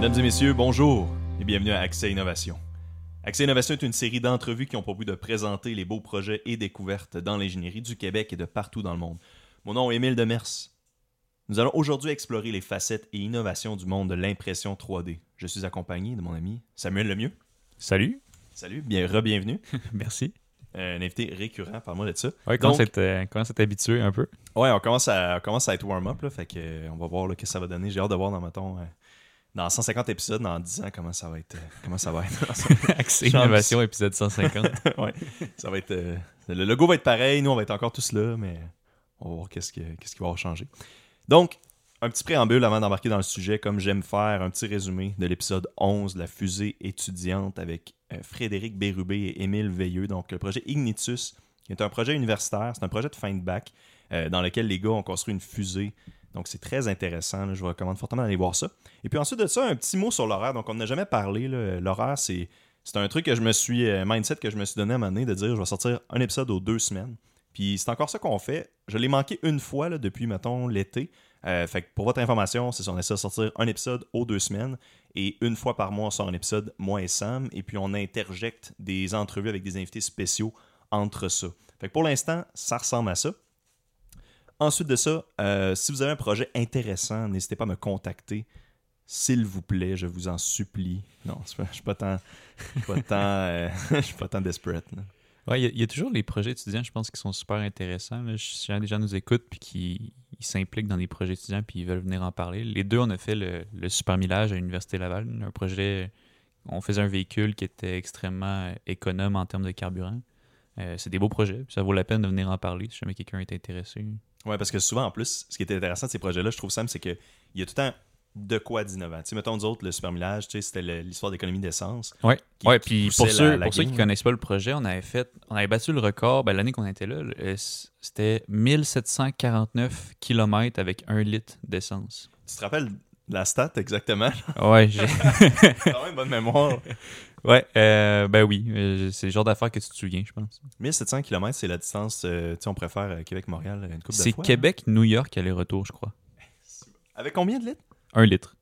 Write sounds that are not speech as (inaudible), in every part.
Mesdames et messieurs, bonjour et bienvenue à Accès Innovation. Accès Innovation est une série d'entrevues qui ont pour but de présenter les beaux projets et découvertes dans l'ingénierie du Québec et de partout dans le monde. Mon nom est Émile Demers. Nous allons aujourd'hui explorer les facettes et innovations du monde de l'impression 3D. Je suis accompagné de mon ami Samuel Lemieux. Salut. Salut, bien re-bienvenue. (laughs) Merci. Euh, un invité récurrent, parle-moi de ça. Ouais, Donc- commence, à être, euh, commence à t'habituer un peu? Ouais, on commence à, on commence à être warm-up, là, fait que, euh, on va voir là, ce que ça va donner. J'ai hâte de voir dans, mettons, euh, dans 150 épisodes, dans 10 ans, comment ça va être. euh, comment ça va être? (laughs) Accès. Innovation, épisode 150. (laughs) ouais, ça va être. euh, le logo va être pareil, nous on va être encore tous là, mais on va voir qu'est-ce, que- qu'est-ce qui va changé. Donc, un petit préambule avant d'embarquer dans le sujet, comme j'aime faire, un petit résumé de l'épisode 11 de la fusée étudiante avec euh, Frédéric Bérubé et Émile Veilleux. Donc, le projet Ignitus, qui est un projet universitaire, c'est un projet de fin de bac euh, dans lequel les gars ont construit une fusée. Donc, c'est très intéressant. je vous recommande fortement d'aller voir ça. Et puis ensuite de ça, un petit mot sur l'horaire. Donc, on n'a jamais parlé. L'horaire, c'est un truc que je me suis, euh, mindset que je me suis donné à un moment donné de dire je vais sortir un épisode aux deux semaines. Puis c'est encore ça qu'on fait. Je l'ai manqué une fois là, depuis, mettons, l'été. Euh, fait que pour votre information, c'est on essaie de sortir un épisode aux deux semaines. Et une fois par mois, on sort un épisode, moi et Sam. Et puis on interjecte des entrevues avec des invités spéciaux entre ça. Fait que pour l'instant, ça ressemble à ça. Ensuite de ça, euh, si vous avez un projet intéressant, n'hésitez pas à me contacter. S'il vous plaît, je vous en supplie. Non, je suis pas tant, je suis pas (laughs) tant, euh, (laughs) je suis pas tant desperate. là. Ouais, il y a- il y, a toujours les projets étudiants, je pense, qui sont super intéressants. là. Si des gens nous écoutent puis qui s'impliquent dans des projets étudiants puis ils veulent venir en parler. Les deux, on a fait le, le Super Millage à l'Université Laval, un projet. On faisait un véhicule qui était extrêmement euh, économe en termes de carburant. Euh, c'est des beaux projets, puis ça vaut la peine de venir en parler si jamais quelqu'un est intéressé. Ouais, parce que souvent, en plus, ce qui est intéressant de ces projets-là, je trouve, Sam, c'est qu'il y a tout le temps de quoi d'innovant. Tu sais, mettons, nous autres, le Super Millage, tu sais, c'était l'histoire d'économie d'essence. Ouais, qui- ouais puis pour, ceux, la pour ceux qui game. connaissent pas le projet, on avait fait, on avait battu le record, ben, l'année qu'on était là, euh, c'était 1749 km avec un litre d'essence. Tu te rappelles la stat exactement? Ouais, (laughs) j'ai- quand même bonne mémoire. Ouais euh, ben oui, euh, c'est le genre d'affaire que tu te souviens, je pense. 1700 km, c'est la distance, euh, tu sais, on préfère euh, Québec-Montréal une coupe de C'est fois. hein. Québec-New York aller-retour, je crois. (laughs) Avec combien de litres? Un litre.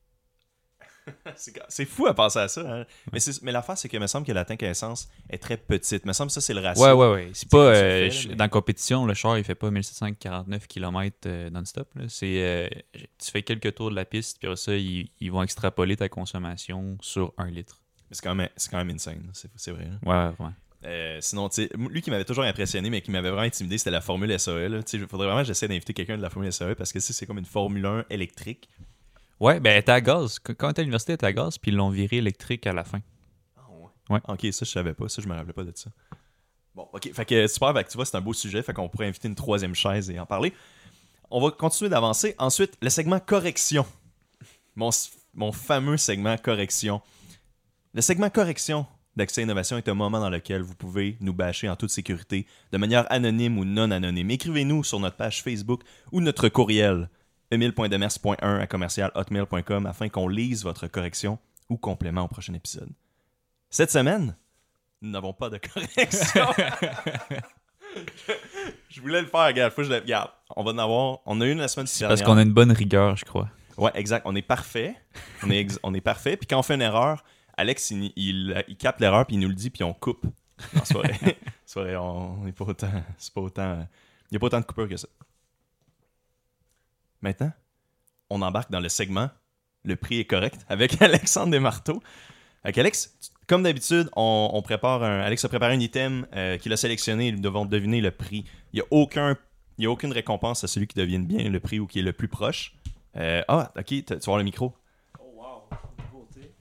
(laughs) C'est fou à penser à ça. hein. Mais, mais l'affaire, c'est qu'il me semble que la tank à essence est très petite. Il me semble que ça, c'est le ratio. Ouais, ouais, ouais. C'est pas. euh, mais- Dans la compétition, le char, il fait pas 1749 km non-stop. C'est. euh, tu fais quelques tours de la piste, puis ça, ils, ils vont extrapoler ta consommation sur un litre. Mais C'est quand, même- c'est quand même insane. C'est vrai. hein. Ouais, ouais. Euh, sinon, tu sais, lui qui m'avait toujours impressionné, mais qui m'avait vraiment intimidé, c'était la Formule SAE. là. Tu sais, Il faudrait vraiment que j'essaie d'inviter quelqu'un de la Formule SAE parce que c'est comme une Formule 1 électrique. Ouais, ben, elle était à gaz. Qu- Quand était à l'université, elle était à gaz, puis ils l'ont viré électrique à la fin. Ouais? Ok, ça, je savais pas. Ça, je me rappelais pas de ça. Bon, ok. Fait que super, fait que tu vois, c'est un beau sujet. Fait qu'on pourrait inviter une troisième chaise et en parler. On va continuer d'avancer. Ensuite, le segment correction. Mon, mon fameux segment correction. Le segment correction d'Accès Innovation est un moment dans lequel vous pouvez nous bâcher en toute sécurité, de manière anonyme ou non anonyme. Écrivez-nous sur notre page Facebook ou notre courriel emile.demers.1 à commercial.hotmail.com afin qu'on lise votre correction ou complément au prochain épisode. Cette semaine, nous n'avons pas de correction. (laughs) je voulais le faire, regarde. Faut que je le... Regarde, on va en avoir. On a eu une la semaine dernière. Parce qu'on a une bonne rigueur, je crois. Ouais, exact. On est parfait. On est, ex- on est parfait. Puis quand on fait une erreur, Alex, il, il, il capte l'erreur, puis il nous le dit, puis on coupe. C'est pas vrai, on n'est pas autant. C'est pas autant. Il n'y a pas autant de coupures que ça. Maintenant, on embarque dans le segment Le prix est correct avec (laughs) Alexandre Desmarteaux. Avec Alex, comme d'habitude, on, on prépare un. Alex a préparé un item euh, qu'il a sélectionné. Nous devons deviner le prix. Il n'y a aucun. Il y a aucune récompense à celui qui devienne bien le prix ou qui est le plus proche. Euh, ah, ok, tu vas le micro. Oh wow, nouveauté.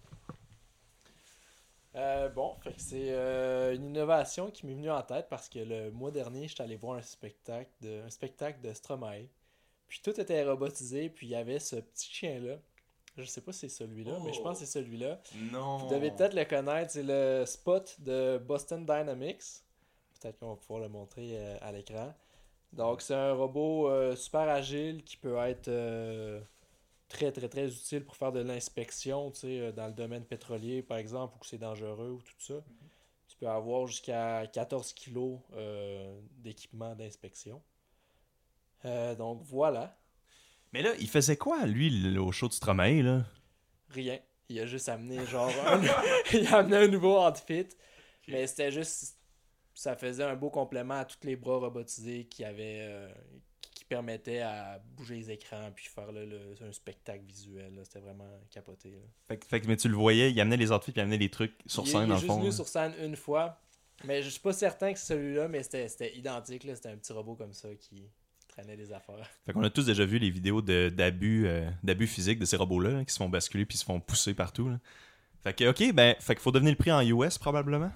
Euh, bon, fait que c'est euh, une innovation qui m'est venue en tête parce que le mois dernier, j'étais allé voir un spectacle de, un spectacle de Stromae. Puis tout était robotisé, puis il y avait ce petit chien-là. Je sais pas si c'est celui-là, mais je pense que c'est celui-là. Non. Vous devez peut-être le connaître, c'est le spot de Boston Dynamics. Peut-être qu'on va pouvoir le montrer euh, à l'écran. Donc, c'est un robot super agile qui peut être euh, très, très, très utile pour faire de l'inspection, tu sais, euh, dans le domaine pétrolier, par exemple, où c'est dangereux ou tout ça. Tu peux avoir jusqu'à 14 kilos euh, d'équipement d'inspection. Euh, donc, voilà. Mais là, il faisait quoi, lui, au show de Stromae, là? Rien. il a juste amené (laughs) genre un, il a amené un nouveau outfit. Mais c'était juste ça faisait un beau complément à tous les bras robotisés qui avaient euh, qui permettaient à bouger les écrans puis faire là, le- un spectacle visuel. C'était vraiment capoté. là. Fait, que- fait mais tu le voyais, il amenait les outfits, puis il amenait les trucs sur il, est- scène, il est dans le juste fond. venu là. sur scène une fois. Mais je suis pas certain que c'est celui-là, mais c'était identique. C'était un petit robot comme ça qui traînait des affaires. Fait qu'on a tous déjà vu les vidéos d'abus euh, d'abus physiques de ces robots-là, là, qui se font basculer puis se font pousser partout. Fait que, ok, ben, fait qu'il faut devenir le prix en US, probablement.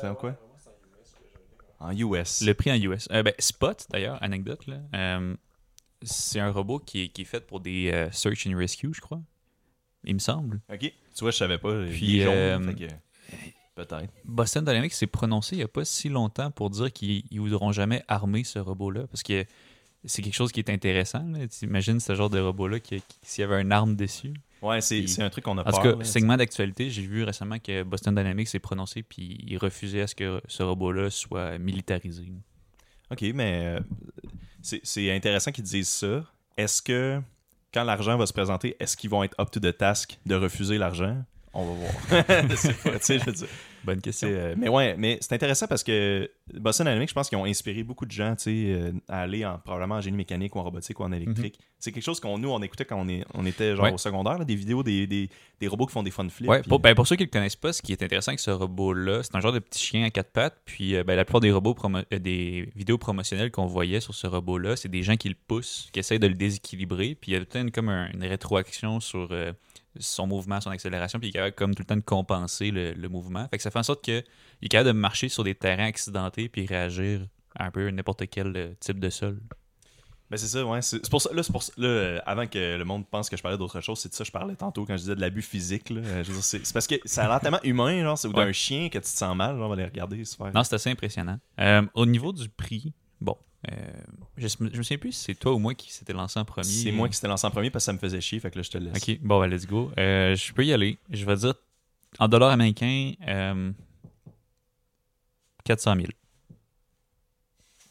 C'est en quoi? En US. Le prix en US. Euh, ben, Spot, d'ailleurs, anecdote, là, euh, c'est un robot qui est, qui est fait pour des euh, search and rescue, je crois. Il me semble. Ok, tu vois, je savais pas. Puis, Peut-être. Boston Dynamics s'est prononcé il n'y a pas si longtemps pour dire qu'ils ne voudront jamais armer ce robot-là parce que c'est quelque chose qui est intéressant. Tu imagines ce genre de robot-là qui, qui- s'il y avait une arme dessus. Ouais, c'est Puis- c'est un truc qu'on a En peur. tout cas, là. segment d'actualité, j'ai vu récemment que Boston Dynamics s'est prononcé puis il refusait à ce que ce robot-là soit militarisé. Ok, mais euh, c'est c'est intéressant qu'ils disent ça. Est-ce que, quand l'argent va se présenter, est-ce qu'ils vont être up to the task de refuser l'argent? On va voir. (laughs) (laughs) Pas, je veux dire. Bonne question. euh, mais ouais, mais c'est intéressant parce que Boston Dynamics, je pense qu'ils ont inspiré beaucoup de gens euh, à aller en, probablement en génie mécanique ou en robotique ou en électrique. C'est quelque chose qu'on nous, on écoutait quand on, est, on était genre Ouais. au secondaire, là, des vidéos des, des, des robots qui font des fun flips. Ouais, puis- pour, ben, pour ceux qui ne le connaissent pas, ce qui est intéressant avec ce robot-là, c'est un genre de petit chien à quatre pattes. Puis euh, ben, la plupart des robots promo- des vidéos promotionnelles qu'on voyait sur ce robot-là, c'est des gens qui le poussent, qui essayent de le déséquilibrer. Puis il y a temps comme un- une rétroaction sur son mouvement, son accélération. Puis il est capable comme tout le temps de compenser le, le mouvement. Fait que ça fait en sorte qu'il est capable de marcher sur des terrains accidentés puis réagir à un peu n'importe quel euh, type de sol. Ben c'est ça, ouais. C'est pour ça, là, c'est pour ça- là, euh, avant que le monde pense que je parlais d'autre chose, c'est de ça que je parlais tantôt quand je disais de l'abus physique. Là. Euh, c'est parce que ça a l'air tellement humain, genre, c'est ou d'un Ouais. chien que tu te sens mal, genre, on va les regarder, se faire. Non, c'est assez impressionnant. Euh, au niveau du prix, bon, euh, je, me- je me souviens plus si c'est toi ou moi qui s'était lancé en premier. c'est moi qui s'était lancé en premier parce que ça me faisait chier, fait que là, je te laisse. Ok, bon, ben, let's go. Euh, je peux y aller. Je vais dire, en dollars américains, euh, 400 000.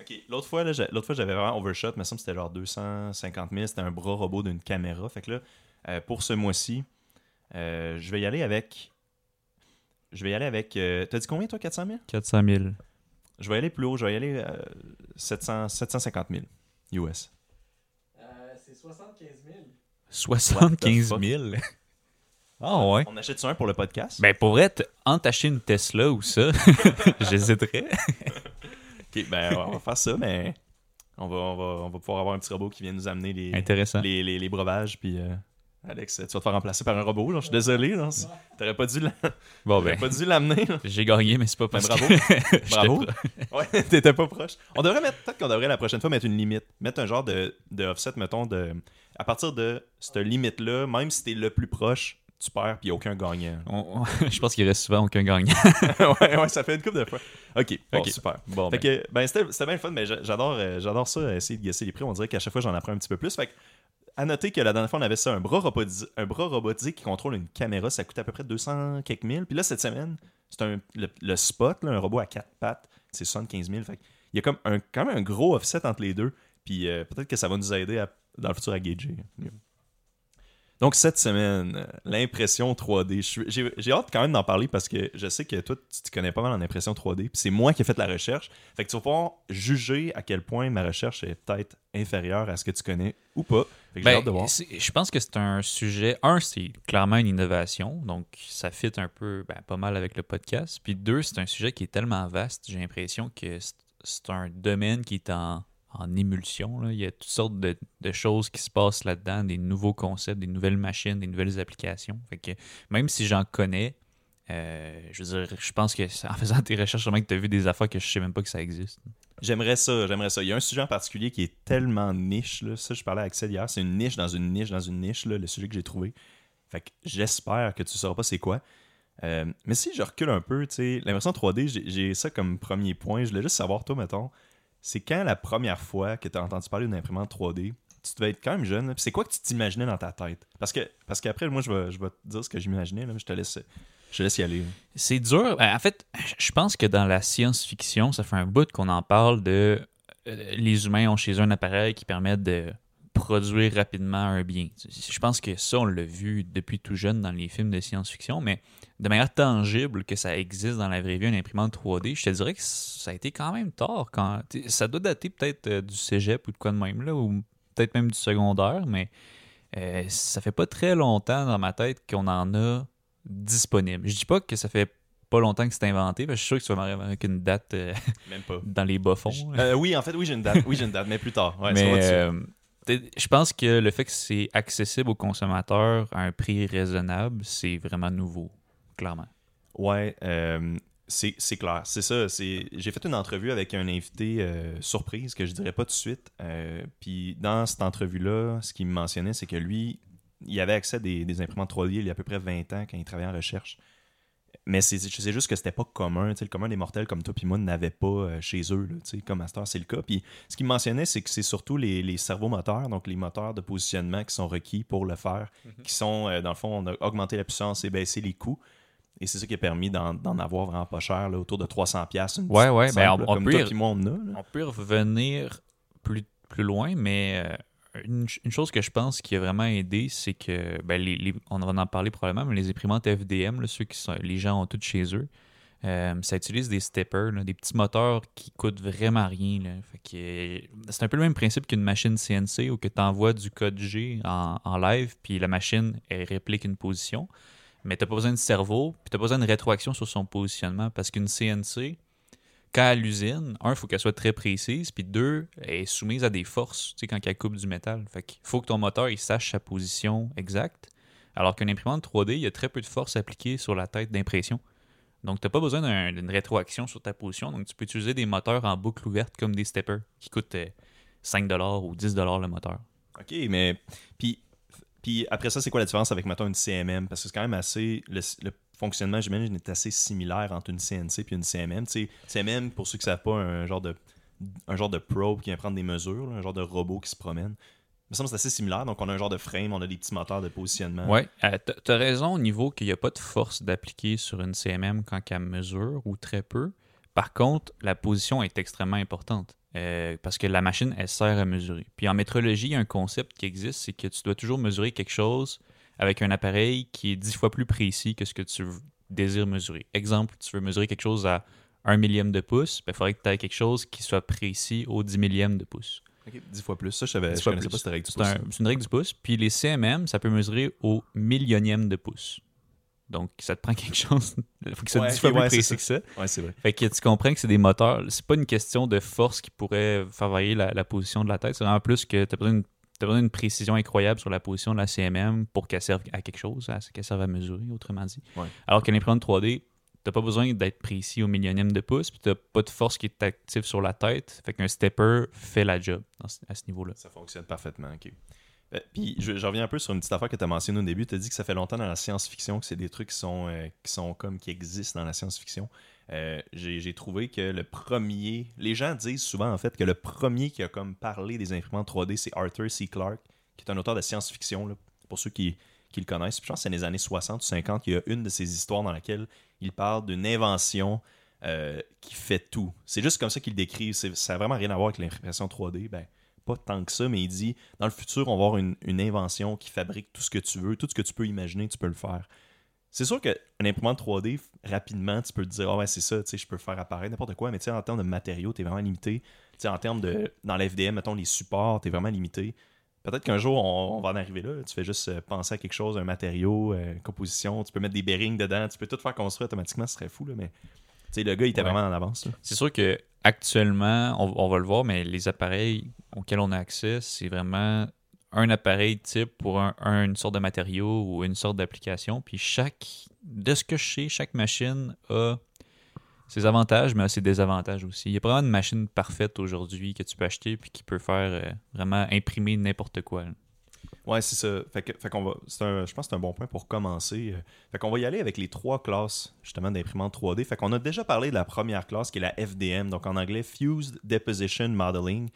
Ok, l'autre fois, l'autre fois, j'avais vraiment overshot, mais ça c'était genre 250 000, c'était un bras robot d'une caméra. Fait que là, euh, pour ce mois-ci, je vais y aller avec. Je vais y aller avec. euh, T'as dit combien, toi, 400 000 400 000. Je vais y aller plus haut, je vais y aller euh, 700, 750 000 US. Euh, c'est 75 000. 75 fuck? 000. (laughs) Ah ouais. On achète un pour le podcast? Ben, pour être, entre acheter une Tesla ou ça, (laughs) j'hésiterais. Ok, ben, on va faire ça, mais on va, on, va, on va pouvoir avoir un petit robot qui vient nous amener les, Intéressant. les, les, les breuvages. Puis, euh, Alex, tu vas te faire remplacer par un robot. genre, Je suis désolé. genre, T'aurais pas dû la- Bon, t'aurais ben, pas dû l'amener. j'ai gagné, mais c'est pas Ben, parce bravo. (laughs) Bravo. (laughs) Ouais, t'étais pas proche. On devrait mettre, peut-être qu'on devrait la prochaine fois mettre une limite. Mettre un genre de, de offset, mettons, de. À partir de cette limite-là, même si t'es le plus proche, tu perds, puis aucun gagnant. (laughs) On- on- je pense qu'il reste souvent aucun gagnant. ouais, ouais, ça fait une coupe de fois. Ok, bon, super. Bon, Fait ben, que, ben, c'était bien le fun, mais j'a- j'adore, euh, j'adore ça, essayer de guesser les prix. On dirait qu'à chaque fois, j'en apprends un petit peu plus. Fait que, à noter que la dernière fois, on avait ça, un bras, robotisé, un bras qui contrôle une caméra, ça coûtait à peu près 200 quelques mille. Puis là, cette semaine, c'est un, le, Spot, là, un robot à quatre pattes, c'est 75 000. Fait que il y a comme un, quand même un gros offset entre les deux. Puis euh, peut-être que ça va nous aider dans le futur à gager. Donc, cette semaine, euh, l'impression 3D. Je suis- J'ai hâte quand même d'en parler parce que je sais que toi, tu connais pas mal en impression 3D. Puis c'est moi qui ai fait la recherche. Fait que tu vas pouvoir juger à quel point ma recherche est peut-être inférieure à ce que tu connais ou pas. Ben, hâte de voir. je pense que c'est un sujet. Un, c'est clairement une innovation, donc ça fit un peu, ben, pas mal avec le podcast. Puis deux, c'est un sujet qui est tellement vaste, j'ai l'impression que c'est- un domaine qui est en, en émulsion. là. Il y a toutes sortes de, de choses qui se passent là-dedans, des nouveaux concepts, des nouvelles machines, des nouvelles applications. Fait que même si j'en connais, euh, je veux dire, je pense que en faisant tes recherches, sûrement que tu as vu des affaires que je sais même pas que ça existe. J'aimerais ça, j'aimerais ça. Il y a un sujet en particulier qui est tellement niche. Là. Ça, je parlais avec Axel hier. C'est une niche dans une niche dans une niche, là, le sujet que j'ai trouvé. Fait que j'espère que tu sauras pas c'est quoi. Euh, mais si je recule un peu, tu sais, l'impression 3D, j'ai- ça comme premier point. Je voulais juste savoir, toi, mettons, c'est quand la première fois que tu as entendu parler d'une imprimante 3D, tu devais être quand même jeune, c'est quoi que tu t'imaginais dans ta tête? Parce que parce qu'après, moi, je vais, je te dire ce que j'imaginais, là, je te laisse, je laisse y aller. C'est dur. Ben, En fait, je pense que dans la science-fiction, ça fait un bout qu'on en parle de euh, les humains ont chez eux un appareil qui permet de produire rapidement un bien. Je pense que ça, on l'a vu depuis tout jeune dans les films de science-fiction, mais de manière tangible que ça existe dans la vraie vie, une imprimante 3D, je te dirais que ça a été quand même tard. Ça doit dater peut-être euh, du cégep ou de quoi de même, là, ou peut-être même du secondaire, mais euh, ça fait pas très longtemps dans ma tête qu'on en a disponible. Je dis pas que ça fait pas longtemps que c'est inventé, parce que je suis sûr que tu vas m'arriver avec une date euh, Même pas. (laughs) dans les bas-fonds. Euh, oui, en fait, oui, j'ai une date. Oui, j'ai une date, mais plus tard. Ouais, mais euh, je pense que le fait que c'est accessible aux consommateurs à un prix raisonnable, c'est vraiment nouveau, clairement. Ouais, c'est c'est clair. C'est ça. c'est- J'ai fait une entrevue avec un invité surprise que je dirais pas tout de suite. Puis dans cette entrevue-là, ce qu'il me mentionnait, c'est que lui, il avait accès à des, des imprimantes 3D il y a à peu près 20 ans quand il travaillait en recherche. Mais c'est juste que c'était pas commun. Le commun des mortels comme toi puis moi n'avait pas euh, chez eux. Là, comme Master, c'est le cas. Puis ce qu'il me mentionnait, c'est que c'est surtout les, les servomoteurs, donc les moteurs de positionnement qui sont requis pour le faire, qui sont, euh, dans le fond, on a augmenté la puissance et baissé les coûts. Et c'est ça qui a permis d'en avoir vraiment pas cher, là, autour de 300$. piastres, Une Ouais, ouais, ben, on- là, on comme peut toi y- puis moi, on en a. là. On peut revenir plus, plus loin, mais euh, une, ch- une chose que je pense qui a vraiment aidé, c'est que, ben, les, on va en parler probablement, mais les imprimantes FDM, ceux qui sont, les gens ont toutes chez eux, euh, ça utilise des steppers, des petits moteurs qui coûtent vraiment rien. euh, c'est un peu le même principe qu'une machine CNC où tu envoies du code G en, en live, puis la machine elle réplique une position. Mais tu n'as pas besoin de cerveau, puis tu n'as pas besoin de rétroaction sur son positionnement parce qu'une CNC, quand à l'usine, un, il faut qu'elle soit très précise, puis deux, elle est soumise à des forces, tu sais, quand elle coupe du métal. Fait qu'il faut que ton moteur, il sache sa position exacte. Alors qu'une imprimante 3D, il y a très peu de force appliquée sur la tête d'impression. Donc, tu n'as pas besoin d'un- d'une rétroaction sur ta position. Donc, tu peux utiliser des moteurs en boucle ouverte comme des steppers qui coûtent euh, 5$ ou 10$ le moteur. OK, mais. Puis, puis après ça, c'est quoi la différence avec, mettons, une CMM Parce que c'est quand même assez. Le fonctionnement, j'imagine, est assez similaire entre une CNC et une CMM. Tu CMM, pour ceux qui ne savent pas, un genre de un genre de probe qui vient prendre des mesures, un genre de robot qui se promène. Il me semble c'est assez similaire. Donc, on a un genre de frame, on a des petits moteurs de positionnement. Ouais, euh, t'as- t'as raison au niveau qu'il n'y a pas de force d'appliquer sur une CMM quand elle mesure, ou très peu. Par contre, la position est extrêmement importante. euh, parce que la machine, elle sert à mesurer. Puis en métrologie, il y a un concept qui existe, c'est que tu dois toujours mesurer quelque chose avec un appareil qui est dix fois plus précis que ce que tu désires mesurer. Exemple, tu veux mesurer quelque chose à un millième de pouce, il faudrait que tu aies quelque chose qui soit précis au dix millième de pouce. Ok, dix fois plus. Ça, je savais. Je connaissais plus. pas cette règle du un- pouce. c'est une règle du pouce. Puis les CMM, ça peut mesurer au millionième de pouce. Donc, ça te prend quelque chose. Il (laughs) faut que ça soit Ouais, 10 fois plus précis que ça. Ouais, c'est vrai. Fait que tu comprends que c'est des moteurs. C'est pas une question de force qui pourrait faire varier la, la position de la tête. C'est vraiment plus que tu as besoin d'une t'as besoin d'une précision incroyable sur la position de la CMM pour qu'elle serve à quelque chose, à- qu'elle serve à mesurer, autrement dit. Ouais. Alors qu'une imprimante 3D, t'as pas besoin d'être précis au millionième de pouce, puis t'as pas de force qui est active sur la tête. Fait qu'un stepper fait la job à ce niveau-là. Ça fonctionne parfaitement, ok. Euh, puis je, je reviens un peu sur une petite affaire que tu as mentionnée au début. Tu as dit que ça fait longtemps dans la science-fiction que c'est des trucs qui sont, euh, qui sont comme qui existent dans la science-fiction. Euh, J'ai trouvé que le premier. Les gens disent souvent en fait que le premier qui a comme parlé des imprimantes 3D, c'est Arthur C. Clarke, qui est un auteur de science-fiction. Pour ceux qui, qui le connaissent. Je pense que c'est dans les années 60 ou 50 qu'il y a une de ces histoires dans laquelle il parle d'une invention euh, qui fait tout. C'est juste comme ça qu'il décrit. Ça n'a vraiment rien à voir avec l'impression 3D. Ben, pas tant que ça, mais il dit dans le futur, on va avoir une invention qui fabrique tout ce que tu veux, tout ce que tu peux imaginer, tu peux le faire. C'est sûr qu'une imprimante 3D, f- rapidement, tu peux te dire, ah ouais, c'est ça, tu sais, je peux faire apparaître n'importe quoi, mais tu sais, en termes de matériaux, tu es vraiment limité. Tu sais, en termes de. Dans l'FDM, mettons, les supports, tu es vraiment limité. Peut-être qu'un jour, on, on va en arriver là. Tu fais juste euh, penser à quelque chose, un matériau, euh, une composition, tu peux mettre des bearings dedans, tu peux tout faire construire automatiquement, ce serait fou, là, mais. Tu sais, le gars, il était Ouais. vraiment en avance. C'est sûr que actuellement, on, on va le voir, mais les appareils auxquels on a accès, c'est vraiment un appareil type pour un, un- une sorte de matériau ou une sorte d'application. Puis chaque, de ce que je sais, chaque machine a ses avantages, mais a ses désavantages aussi. Il y a probablement une machine parfaite aujourd'hui que tu peux acheter puis qui peut faire euh, vraiment imprimer n'importe quoi. là. Ouais, c'est ça. Fait que, fait qu'on va, c'est un- je pense que c'est un bon point pour commencer. Euh, Fait qu'on va y aller avec les trois classes, justement, d'imprimantes 3D. Fait qu'on a déjà parlé de la première classe, qui est la FDM, donc en anglais, Fused Deposition Modeling,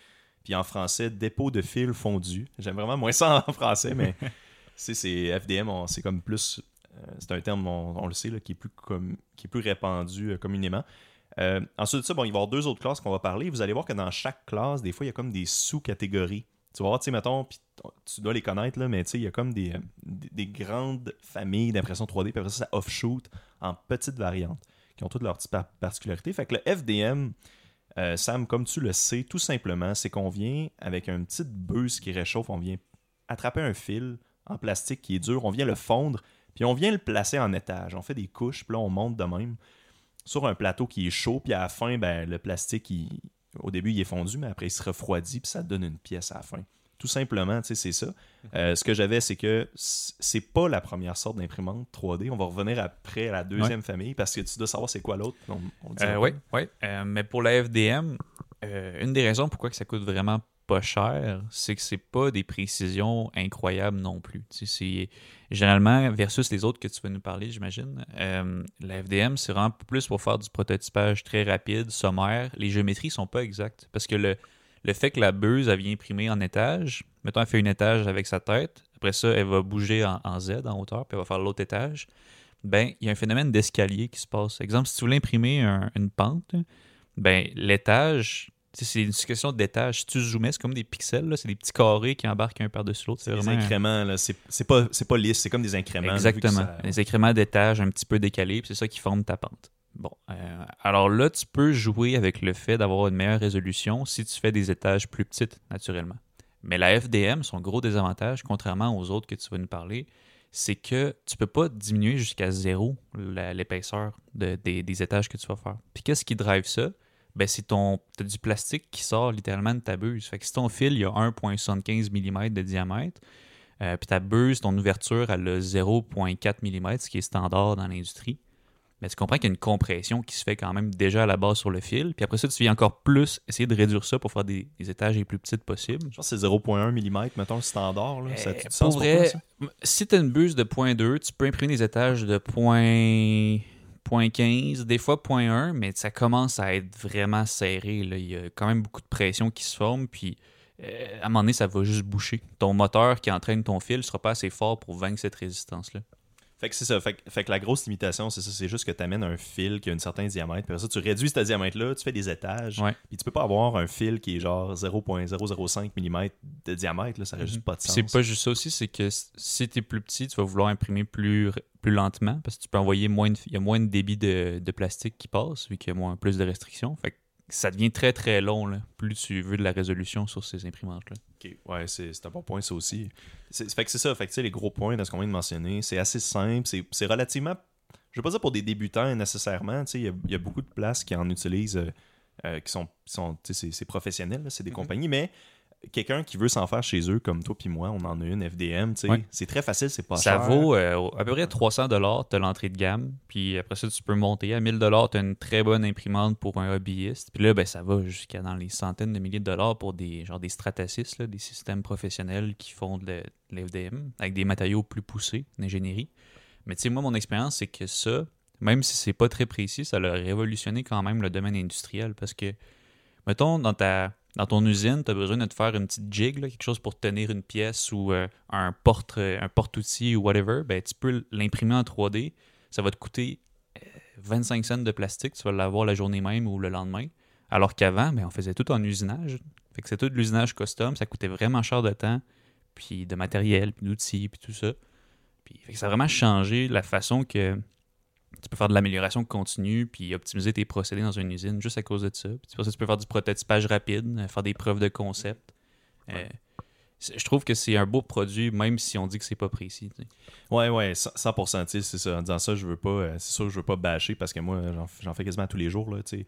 puis en français, dépôt de fil fondu. J'aime vraiment moins ça en français, mais (laughs) c'est, c'est FDM, c'est comme plus, euh, c'est un terme, on, on le sait, là, qui, est plus comme, qui est plus répandu euh, communément. Euh, ensuite de ça, bon, il va y avoir deux autres classes qu'on va parler. Vous allez voir que dans chaque classe, des fois, il y a comme des sous-catégories. Tu vas voir, tu sais, mettons, puis tu dois les connaître, là, mais tu sais, il y a comme des, des, des grandes familles d'impression 3D, puis après ça, ça offshoot en petites variantes, qui ont toutes leurs petites par- particularités. Fait que le FDM, euh, Sam, comme tu le sais, tout simplement, c'est qu'on vient avec une petite buse qui réchauffe, on vient attraper un fil en plastique qui est dur, on vient le fondre, puis on vient le placer en étage. On fait des couches, puis là, on monte de même sur un plateau qui est chaud, puis à la fin, ben, le plastique, au début, il est fondu, mais après, il se refroidit, puis ça donne une pièce à la fin. Tout simplement, tu sais, c'est ça. Euh, ce que j'avais, c'est que c'est pas la première sorte d'imprimante 3D. On va revenir après à la deuxième famille, parce que tu dois savoir c'est quoi l'autre. On, on Euh, oui, oui. Euh, mais pour la FDM, euh, une des raisons pourquoi que ça coûte vraiment pas cher, c'est que c'est pas des précisions incroyables non plus. Tu sais, c'est généralement versus les autres que tu vas nous parler, j'imagine. euh, la FDM, c'est vraiment plus pour faire du prototypage très rapide, sommaire. Les géométries sont pas exactes parce que le, le fait que la buse, elle vient imprimer en étage, mettons, elle fait une étage avec sa tête, après ça, elle va bouger en, en Z en hauteur, puis elle va faire l'autre étage. Ben, il y a un phénomène d'escalier qui se passe. Exemple, si tu voulais imprimer un- une pente, ben, l'étage, c'est une question d'étage. Si tu zoomais, c'est comme des pixels, c'est des petits carrés qui embarquent un par-dessus l'autre. C'est C'est des vraiment un- incréments. C'est pas, c'est pas lisse, c'est comme des incréments. Exactement. ça- Les incréments d'étage un petit peu décalés, puis c'est ça qui forme ta pente. Bon, euh, alors là, tu peux jouer avec le fait d'avoir une meilleure résolution si tu fais des étages plus petites, naturellement. Mais la FDM, son gros désavantage, contrairement aux autres que tu vas nous parler, c'est que tu peux pas diminuer jusqu'à zéro l'épaisseur de- des, étages que tu vas faire. Puis qu'est-ce qui drive ça? Ben, c'est ton. T'as du plastique qui sort littéralement de ta buse. Fait que si ton fil, il a 1,75 mm de diamètre, euh, puis ta buse, ton ouverture, elle a 0,4 mm, ce qui est standard dans l'industrie. Mais tu comprends qu'il y a une compression qui se fait quand même déjà à la base sur le fil. Puis après ça, tu viens encore plus essayer de réduire ça pour faire des, des étages les plus petites possibles. Je pense que c'est 0.1 mm, mettons, le standard. Là. Ça Euh, pour toi, vrai, ça? si tu as une buse de 0.2, tu peux imprimer des étages de 0.15, 0.15, des fois 0.1, mais ça commence à être vraiment serré. là. Il y a quand même beaucoup de pression qui se forme, puis euh, à un moment donné, ça va juste boucher. Ton moteur qui entraîne ton fil ne sera pas assez fort pour vaincre cette résistance-là. Fait que c'est ça. Fait, que- fait que la grosse limitation, c'est ça. C'est juste que tu amènes un fil qui a un certain diamètre. Puis après ça, tu réduis ce diamètre-là, tu fais des étages. Ouais. Puis tu peux pas avoir un fil qui est genre 0.005 mm de diamètre. Là, ça n'a Mhm. juste pas de sens. C'est pas juste ça aussi, c'est que si tu es plus petit, tu vas vouloir imprimer plus, plus lentement parce que tu peux envoyer moins de, il y a moins de débit de, de plastique qui passe, vu qu'il y a moins, plus de restrictions. Fait que ça devient très très long, là, plus tu veux de la résolution sur ces imprimantes-là. Ok, Ouais, c'est un bon point, ça aussi. C'est- Fait que c'est ça. Fait que tu sais, les gros points de ce qu'on vient de mentionner, c'est assez simple. C'est c'est relativement. Je veux pas dire pour des débutants nécessairement. Tu sais, il y a- il y, a beaucoup de places qui en utilisent, euh, euh, qui sont. qui sont tu sais, c'est- c'est professionnel, là, c'est des Mhm. compagnies, mais quelqu'un qui veut s'en faire chez eux, comme toi puis moi, on en a une FDM, tu sais. Ouais. C'est très facile, c'est pas ça cher. vaut euh, à peu près 300 dollars, tu as l'entrée de gamme, puis après ça, tu peux monter. À 1000 dollars, tu as une très bonne imprimante pour un hobbyiste. Puis là, ben, ça va jusqu'à dans les centaines de milliers de dollars pour des genre des Stratasys, là, des systèmes professionnels qui font de l'FDM avec des matériaux plus poussés d'ingénierie. Mais tu sais, moi, mon expérience, c'est que ça, même si c'est pas très précis, ça a révolutionné quand même le domaine industriel parce que, mettons, dans ta dans ton usine, tu as besoin de te faire une petite jig, quelque chose pour tenir une pièce ou euh, un porte un porte-outil ou whatever, ben, tu peux l'imprimer en 3D. Ça va te coûter euh, 25 cents de plastique, tu vas l'avoir la journée même ou le lendemain. Alors qu'avant, ben, on faisait tout en usinage. Fait que c'est tout de l'usinage custom, ça coûtait vraiment cher de temps, puis de matériel, puis d'outils, puis tout ça. Puis ça a vraiment changé la façon que tu peux faire de l'amélioration continue puis optimiser tes procédés dans une usine juste à cause de ça. Puis pour ça, tu peux faire du prototypage rapide, euh, faire des preuves de concept. Euh, Ouais. je trouve que c'est un beau produit, même si on dit que c'est pas précis. sais. Ouais, ouais, 100%, 100%, tu sais, c'est ça. En disant ça, je veux pas, euh, c'est sûr que je veux pas bâcher parce que moi, j'en, j'en fais quasiment tous les jours, là, tu sais,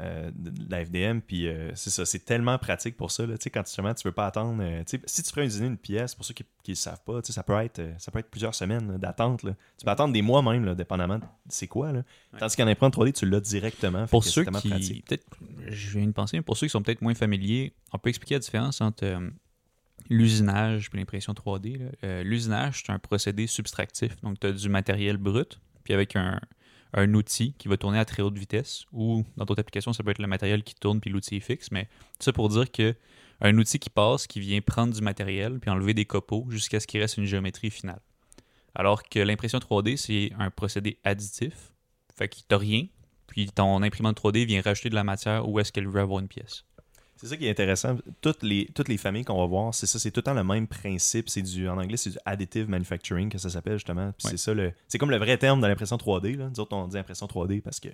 euh, de, la FDM, puis euh, c'est ça, c'est tellement pratique pour ça, là, tu sais, quand justement, tu veux pas attendre, euh, si tu ferais usiner une pièce, pour ceux qui, le savent pas, ça peut être, ça peut être plusieurs semaines d'attente. Tu peux attendre des mois même, là, dépendamment de c'est quoi, là. Tandis qu'en imprimant 3D, tu l'as directement. Pour ceux qui. Peut-être, je viens de penser, mais pour ceux qui sont peut-être moins familiers, on peut expliquer la différence entre l'usinage et l'impression 3D. là. Euh, l'usinage, c'est un procédé subtractif. Donc, tu as du matériel brut, puis avec un, un outil qui va tourner à très haute vitesse, ou dans d'autres applications, ça peut être le matériel qui tourne puis l'outil est fixe. Mais ça pour dire que un outil qui passe, qui vient prendre du matériel puis enlever des copeaux jusqu'à ce qu'il reste une géométrie finale. Alors que l'impression 3D, c'est un procédé additif. Fait que t'as rien, puis ton imprimante 3D vient rajouter de la matière où est-ce qu'elle veut avoir une pièce. C'est ça qui est intéressant. Toutes les, toutes les familles qu'on va voir, c'est ça, c'est tout le temps le même principe. C'est du, en anglais, c'est du additive manufacturing que ça s'appelle justement. Ouais. C'est ça le, c'est comme le vrai terme de l'impression 3D. Là. Nous autres, on dit impression 3D parce que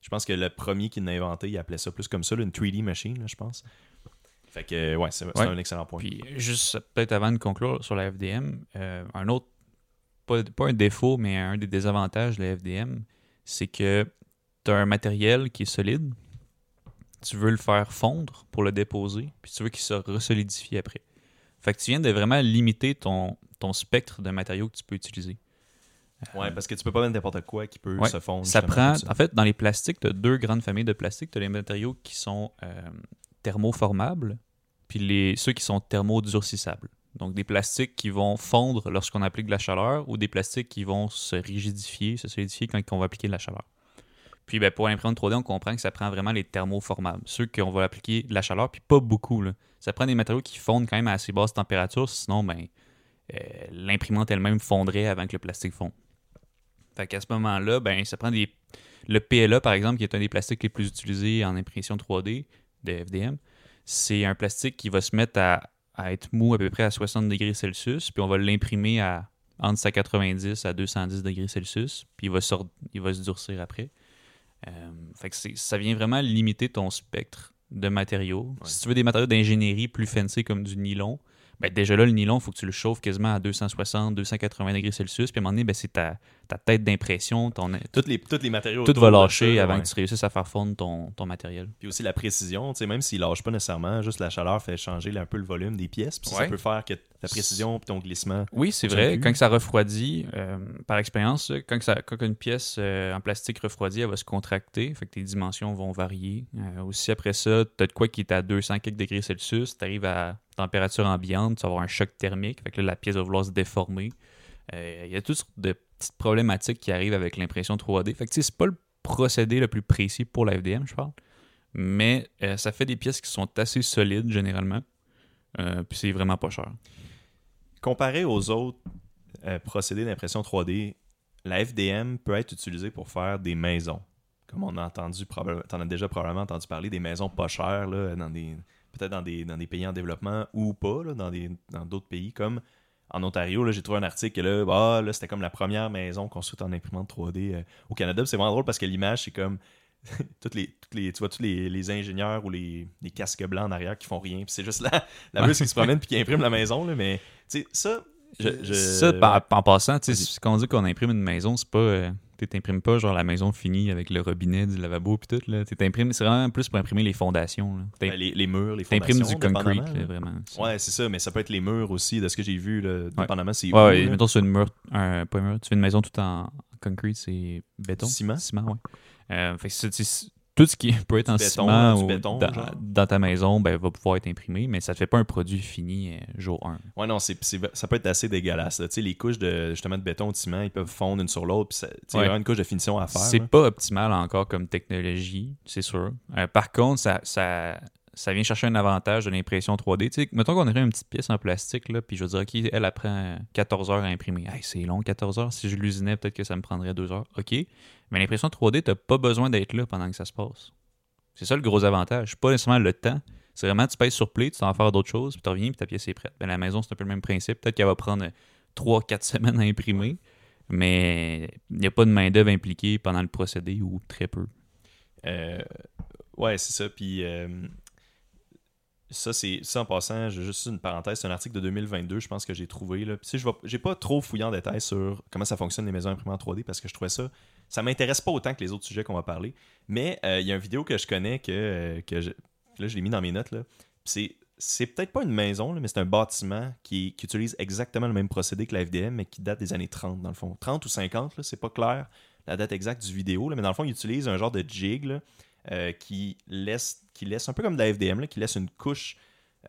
je pense que le premier qui l'a inventé, il appelait ça plus comme ça, là, une 3D machine, là, je pense. Fait que, ouais, c'est c'est Ouais. un excellent point. Puis juste peut-être avant de conclure sur la FDM, euh, un autre, pas, pas un défaut, mais un des désavantages de la FDM, c'est que tu as un matériel qui est solide, tu veux le faire fondre pour le déposer, puis tu veux qu'il se resolidifie après. Fait que tu viens de vraiment limiter ton, ton spectre de matériaux que tu peux utiliser. Ouais, parce que tu peux pas mettre n'importe quoi qui peut Ouais. se fondre. Ça prend, ça. en fait, dans les plastiques, tu as deux grandes familles de plastiques. Tu as les matériaux qui sont euh, thermoformables, puis les, ceux qui sont thermodurcissables. Donc des plastiques qui vont fondre lorsqu'on applique de la chaleur ou des plastiques qui vont se rigidifier, se solidifier quand on va appliquer de la chaleur. Puis ben, pour l'imprimante 3D, on comprend que ça prend vraiment les thermoformables, ceux qu'on va appliquer de la chaleur, puis pas beaucoup. là. Ça prend des matériaux qui fondent quand même à assez basse température, sinon ben, euh, l'imprimante elle-même fondrait avant que le plastique fonde. Fait qu'à ce moment-là, ben, ça prend des. Le PLA, par exemple, qui est un des plastiques les plus utilisés en impression 3D de FDM, c'est un plastique qui va se mettre à, à être mou à peu près à 60 degrés Celsius, puis on va l'imprimer à entre 190 à 210 degrés Celsius, puis il va, se, il va se durcir après. Euh, fait que ça vient vraiment limiter ton spectre de matériaux. Ouais. Si tu veux des matériaux d'ingénierie plus fancy comme du nylon, ben déjà là, le nylon, il faut que tu le chauffes quasiment à 260, 280 degrés Celsius, puis à un moment donné, ben, c'est ta, ta tête d'impression, ton, Toutes les, tous les matériaux. tout va lâcher ça, avant ouais. que tu réussisses à faire fondre ton, ton matériel. Puis aussi la précision, tu sais, même s'il lâche pas nécessairement, juste la chaleur fait changer un peu le volume des pièces. Puis ça, peut faire que ta précision et ton glissement. Oui, c'est vrai. plus. Quand ça refroidit, euh, par expérience, quand, ça, quand une pièce euh, en plastique refroidit, elle va se contracter. Fait que tes dimensions vont varier. Euh, aussi, après ça, tu as de quoi qui est à 200 quelques degrés Celsius. Tu arrives à température ambiante, tu vas avoir un choc thermique. Fait que là, la pièce va vouloir se déformer. Euh, Il y a toutes sortes de petites problématiques qui arrivent avec l'impression 3D. Fait que c'est pas le procédé le plus précis pour la FDM, je parle. Mais euh, ça fait des pièces qui sont assez solides généralement. Euh, puis c'est vraiment pas cher. Comparé aux autres procédés d'impression 3D, la FDM peut être utilisée pour faire des maisons. Comme on a entendu, t'en as déjà probablement entendu parler, des maisons pas chères, là, dans des, peut-être dans des, dans des pays en développement ou pas, là, dans des- dans d'autres pays, comme en Ontario, j'ai trouvé un article que là, ah, là, c'était comme la première maison construite en imprimante 3D euh, au Canada. C'est vraiment drôle parce que l'image, c'est comme (laughs) toutes les, toutes les, tu vois, tous les, les ingénieurs ou les, les casques blancs en arrière qui font rien. C'est juste la, la qui se promène puis qui imprime la maison. Là, mais ça, je, je- Ça, en passant, quand on dit qu'on imprime une maison, c'est pas. euh, tu t'imprimes pas genre la maison finie avec le robinet, du lavabo puis tout. Là. T'imprimes, c'est vraiment plus pour imprimer les fondations. là. Ben, les, les murs, les T'imprimes fondations, du concrete, là, vraiment. Ouais, c'est ça, mais ça peut être les murs aussi, de ce que j'ai vu, là, dépendamment c'est Ouais, où, ouais, là. mettons sur une mur, un, pas un mur, tu fais une maison tout en concrete, c'est béton. Ciment. Ciment, ouais. Euh, fait que tout ce qui peut être en béton, ciment ou béton, dans, dans ta maison ben, va pouvoir être imprimé, mais ça ne fait pas un produit fini euh, jour 1. Ouais, non, ça peut être assez dégueulasse. là. Les couches de, justement, de béton ou de ciment, ils peuvent fondre une sur l'autre, puis il y a Ouais. vraiment une couche de finition à faire. C'est pas optimal encore comme technologie, c'est sûr. Euh, par contre, ça, ça, ça vient chercher un avantage de l'impression 3D. Tu mettons qu'on aurait une petite pièce en plastique, là, puis je dire, OK, elle apprend 14 heures à imprimer. Hey, c'est long, 14 heures. Si je l'usinais, peut-être que ça me prendrait 2 heures. OK. Mais l'impression 3D, t'as pas besoin d'être là pendant que ça se passe. C'est ça le gros avantage. Pas nécessairement le temps. C'est vraiment, tu pèses sur play, tu t'en faire d'autres choses, puis tu reviens, puis ta pièce est prête. Ben, la maison, c'est un peu le même principe. Peut-être qu'elle va prendre 3-4 semaines à imprimer, mais il n'y a pas de main-d'œuvre impliquée pendant le procédé ou très peu. Euh, ouais, c'est ça. Puis euh, ça, c'est ça en passant, j'ai juste une parenthèse, c'est un article de 2022, je pense que j'ai trouvé. Là. Puis, je j'ai pas trop fouillé en détail sur comment ça fonctionne les maisons imprimées en 3D parce que je trouvais ça. Ça m'intéresse pas autant que les autres sujets qu'on va parler. Mais euh, il y a une vidéo que je connais que, euh, que je- là, je l'ai mis dans mes notes. Là. C'est. C'est peut-être pas une maison, mais c'est un bâtiment qui, utilise exactement le même procédé que la FDM, mais qui date des années 30, dans le fond. 30 ou 50, là, c'est pas clair la date exacte du vidéo, mais dans le fond, il utilise un genre de jig qui, laisse, qui laisse, un peu comme de la FDM, qui laisse une couche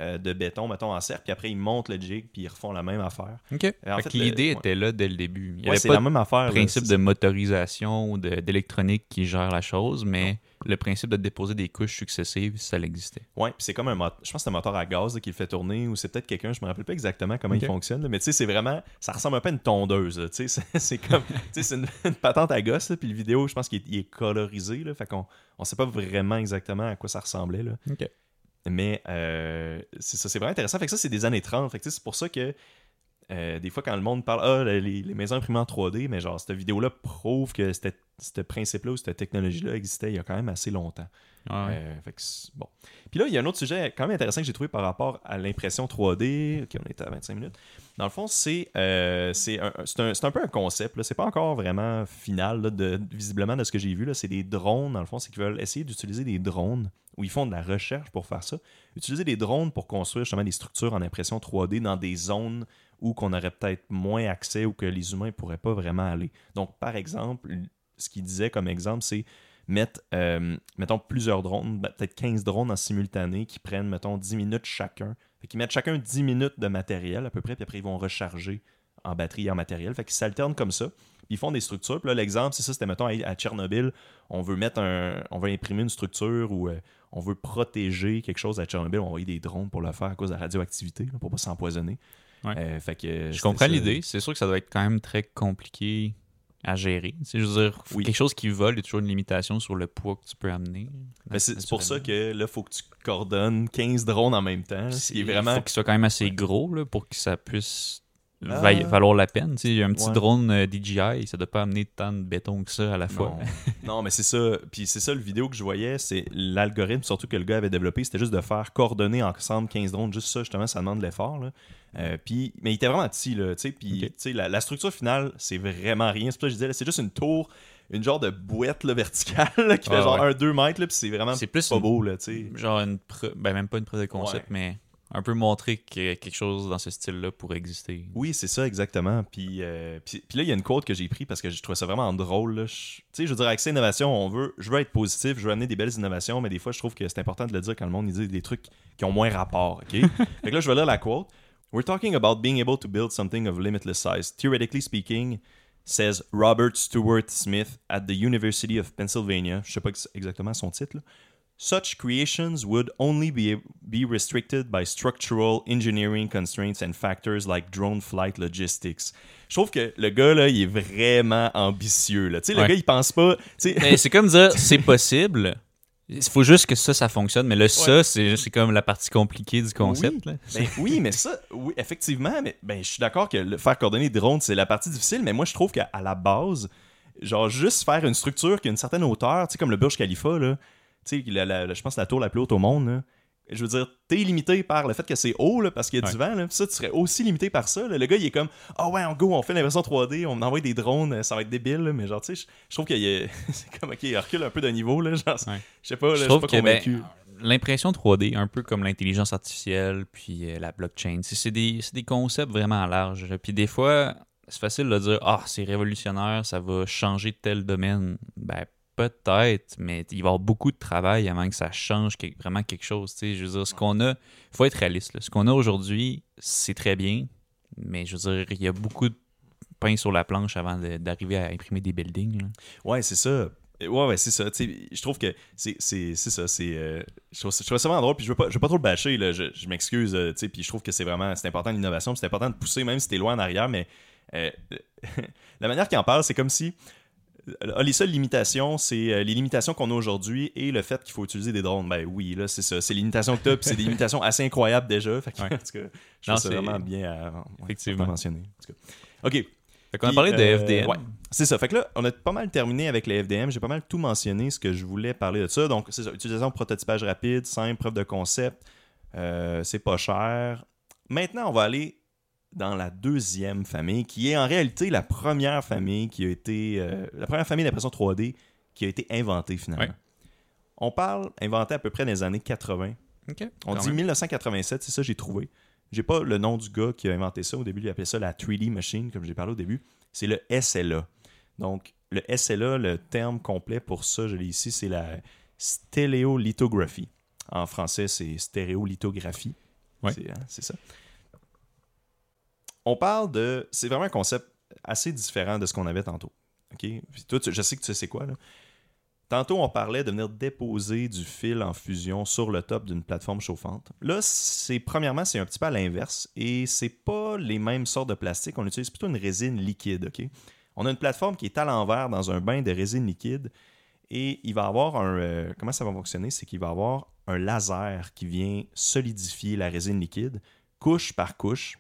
euh, de béton, mettons, en cercle, puis après, ils montent le jig, puis ils refont la même affaire. OK. en Fait l'idée était là dès le début. Il n'y Ouais, avait pas la même affaire. de principe de motorisation ou de- d'électronique qui gère la chose, mais le principe de déposer des couches successives, ça l'existait. Ouais, puis c'est comme un moteur. Je pense que c'est un moteur à gaz là, qui le fait tourner, ou c'est peut-être quelqu'un, je me rappelle pas exactement comment il fonctionne, là, mais tu sais, c'est vraiment. Ça ressemble un peu à une tondeuse, tu sais. (laughs) C'est comme. tu sais, c'est une, une patente à gosse, puis le vidéo, je pense qu'il est, colorisé, là, fait qu'on on sait pas vraiment exactement à quoi ça ressemblait, là. OK. Mais euh, c'est ça, c'est vraiment intéressant. Fait que ça, c'est des années 30. Fait que tu sais, c'est pour ça que euh, des fois, quand le monde parle Ah, les, les maisons imprimées en 3D, mais genre, cette vidéo-là prouve que ce principe-là ou cette technologie-là existait il y a quand même assez longtemps. Ouais. Euh, fait que bon. Puis là, il y a un autre sujet quand même intéressant que j'ai trouvé par rapport à l'impression 3D. Ok, on est à 25 minutes. Dans le fond, c'est euh, un, un, peu un concept. C'est pas encore vraiment final, là, de, visiblement, de ce que j'ai vu. C'est des drones, dans le fond. C'est qu'ils veulent essayer d'utiliser des drones, où ils font de la recherche pour faire ça. Utiliser des drones pour construire justement des structures en impression 3D dans des zones où qu'on aurait peut-être moins accès ou que les humains ne pourraient pas vraiment aller. Donc, par exemple, ce qu'il disait comme exemple, c'est mettre, euh, mettons, plusieurs drones, ben, peut-être 15 drones en simultané qui prennent, mettons, 10 minutes chacun. Fait qu'ils mettent chacun 10 minutes de matériel à peu près, puis après ils vont recharger en batterie et en matériel. Fait qu'ils s'alternent comme ça. Ils font des structures. Puis là, l'exemple, c'est ça, c'était, mettons, à à Tchernobyl, on veut mettre un. On veut imprimer une structure ou euh, on veut protéger quelque chose à Tchernobyl, on va envoyer des drones pour le faire à cause de la radioactivité, là, pour pas s'empoisonner. Ouais. Euh, fait que, Je comprends l'idée. C'est sûr que ça doit être quand même très compliqué à gérer. Tu sais, je veux dire, Oui. quelque chose qui vole, il y a toujours une limitation sur le poids que tu peux amener. Ben, c'est pour ça que là, faut que tu coordonnes 15 drones en même temps. Ce qui est Il vraiment. faut qu'il soit quand même assez gros là, pour que ça puisse Ah. vaille- valoir la peine. Tu sais, il y a un petit Ouais. drone euh, DJI, ça doit pas amener tant de béton que ça à la fois. Non, (laughs) Non, mais c'est ça. Puis c'est ça le vidéo que je voyais, c'est l'algorithme surtout que le gars avait développé, c'était juste de faire coordonner ensemble 15 drones. Juste ça, justement, ça demande de l'effort. là. Euh, puis, mais il était vraiment petit, là. tu sais, Puis, Ok. tu sais, la, la structure finale, c'est vraiment rien. C'est pour ça que je disais, là, c'est juste une tour, une genre de bouette là, verticale là, qui fait Ah, genre ouais. 1-2 mètres, là, puis c'est vraiment C'est plus pas une- beau, là, tu sais. Genre une preuve, ben même pas une preuve de concept, mais un peu montrer que quelque chose dans ce style-là pourrait exister. Oui, c'est ça, exactement. Puis, euh, puis, puis là, il y a une quote que j'ai pris parce que je trouvais ça vraiment drôle. Tu sais, je veux dire, avec ces innovations, on veut, je veux être positif, je veux amener des belles innovations, mais des fois, je trouve que c'est important de le dire quand le monde il dit des trucs qui ont moins rapport. OK? (laughs) fait que là, je vais lire la quote. We're talking about being able to build something of limitless size. Theoretically speaking, says Robert Stewart Smith at the University of Pennsylvania. Je sais pas ex- exactement son titre. là. Such creations would only be, be restricted by structural engineering constraints and factors like drone flight logistics. Je trouve que le gars, là, il est vraiment ambitieux. Là. Tu sais, Le gars, il pense pas. c'est comme dire, (laughs) c'est possible. Il faut juste que ça, ça fonctionne. Mais le ça, c'est comme la partie compliquée du concept. là. Ben (laughs) oui, mais ça, oui, effectivement, mais ben, je suis d'accord que le faire coordonner des drones, c'est la partie difficile, mais moi, je trouve qu'à la base, genre, juste faire une structure qui a une certaine hauteur, tu sais, comme le Burj Khalifa, là, tu sais, je pense la tour la plus haute au monde, là, je veux dire, t'es limité par le fait que c'est haut, là, parce qu'il y a du vent, là, ça, tu serais aussi limité par ça, là. Le gars, il est comme, ah ouais, on go, on fait l'impression 3D, on envoie des drones, ça va être débile, là, mais genre, tu sais, je- trouve qu'il (laughs) c'est comme, ok, il recule un peu de niveau, là, genre, Ouais. je sais pas, je suis pas que ben, convaincu. l'impression 3D, un peu comme l'intelligence artificielle, puis euh, la blockchain, c'est c'est des, c'est des concepts vraiment larges. Puis des fois, c'est facile de dire Ah, c'est révolutionnaire, ça va changer tel domaine. Ben, peut-être, mais il va y avoir beaucoup de travail avant que ça change vraiment quelque chose. Je veux dire, ce qu'on a, il faut être réaliste. Ce qu'on a aujourd'hui, c'est très bien, mais je veux dire, il y a beaucoup de pain sur la planche avant d'arriver à imprimer des buildings. là. Ouais, c'est ça. Ouais, ouais, c'est ça. Je trouve que c'est ça. Euh, je, trouve, je trouve ça vraiment drôle. Puis je veux pas, je veux pas trop le bâcher. Là, je m'excuse. euh, puis je trouve que c'est vraiment c'est important l'innovation. C'est important de pousser, même si t'es loin en arrière. Mais euh, (laughs) la manière qu'il en parle, c'est comme si. Euh, les seules limitations, c'est euh, les limitations qu'on a aujourd'hui et le fait qu'il faut utiliser des drones. Ben oui, là, c'est ça. C'est les limitations que t'as, puis c'est des limitations assez incroyables déjà. Fait que, Ouais. (laughs) en tout cas, je Non, trouve ça vraiment bien à, ouais, Effectivement. mentionner. OK. Fait qu'on a parlé de euh, FDM. ouais. C'est ça. Fait que là, on a pas mal terminé avec les FDM. J'ai pas mal tout mentionné ce que je voulais parler de ça. Donc, c'est ça. Utilisation de prototypage rapide, simple, preuve de concept. Euh, c'est pas cher. Maintenant, on va aller dans la deuxième famille, qui est en réalité la première famille qui a été. euh, la première famille d'impression 3D qui a été inventée finalement. Ouais. On parle inventée à peu près dans les années 80. OK, On quand dit même. 1987, c'est ça j'ai trouvé. J'ai pas le nom du gars qui a inventé ça. Au début, il appelait ça la 3D machine, comme j'ai parlé au début. C'est le SLA. Donc, le SLA, le terme complet pour ça, je l'ai ici, c'est la stéléolithographie. En français, c'est stéréolithographie. Ouais. C'est hein, c'est ça. On parle de. C'est vraiment un concept assez différent de ce qu'on avait tantôt. Je sais que tu sais quoi. Tantôt, on parlait de venir déposer du fil en fusion sur le top d'une plateforme chauffante. Là, c'est premièrement, c'est un petit peu à l'inverse et c'est pas les mêmes sortes de plastique. On utilise plutôt une résine liquide. On a une plateforme qui est à l'envers dans un bain de résine liquide et il va avoir un. euh, comment ça va fonctionner? C'est qu'il va avoir un laser qui vient solidifier la résine liquide, couche par couche.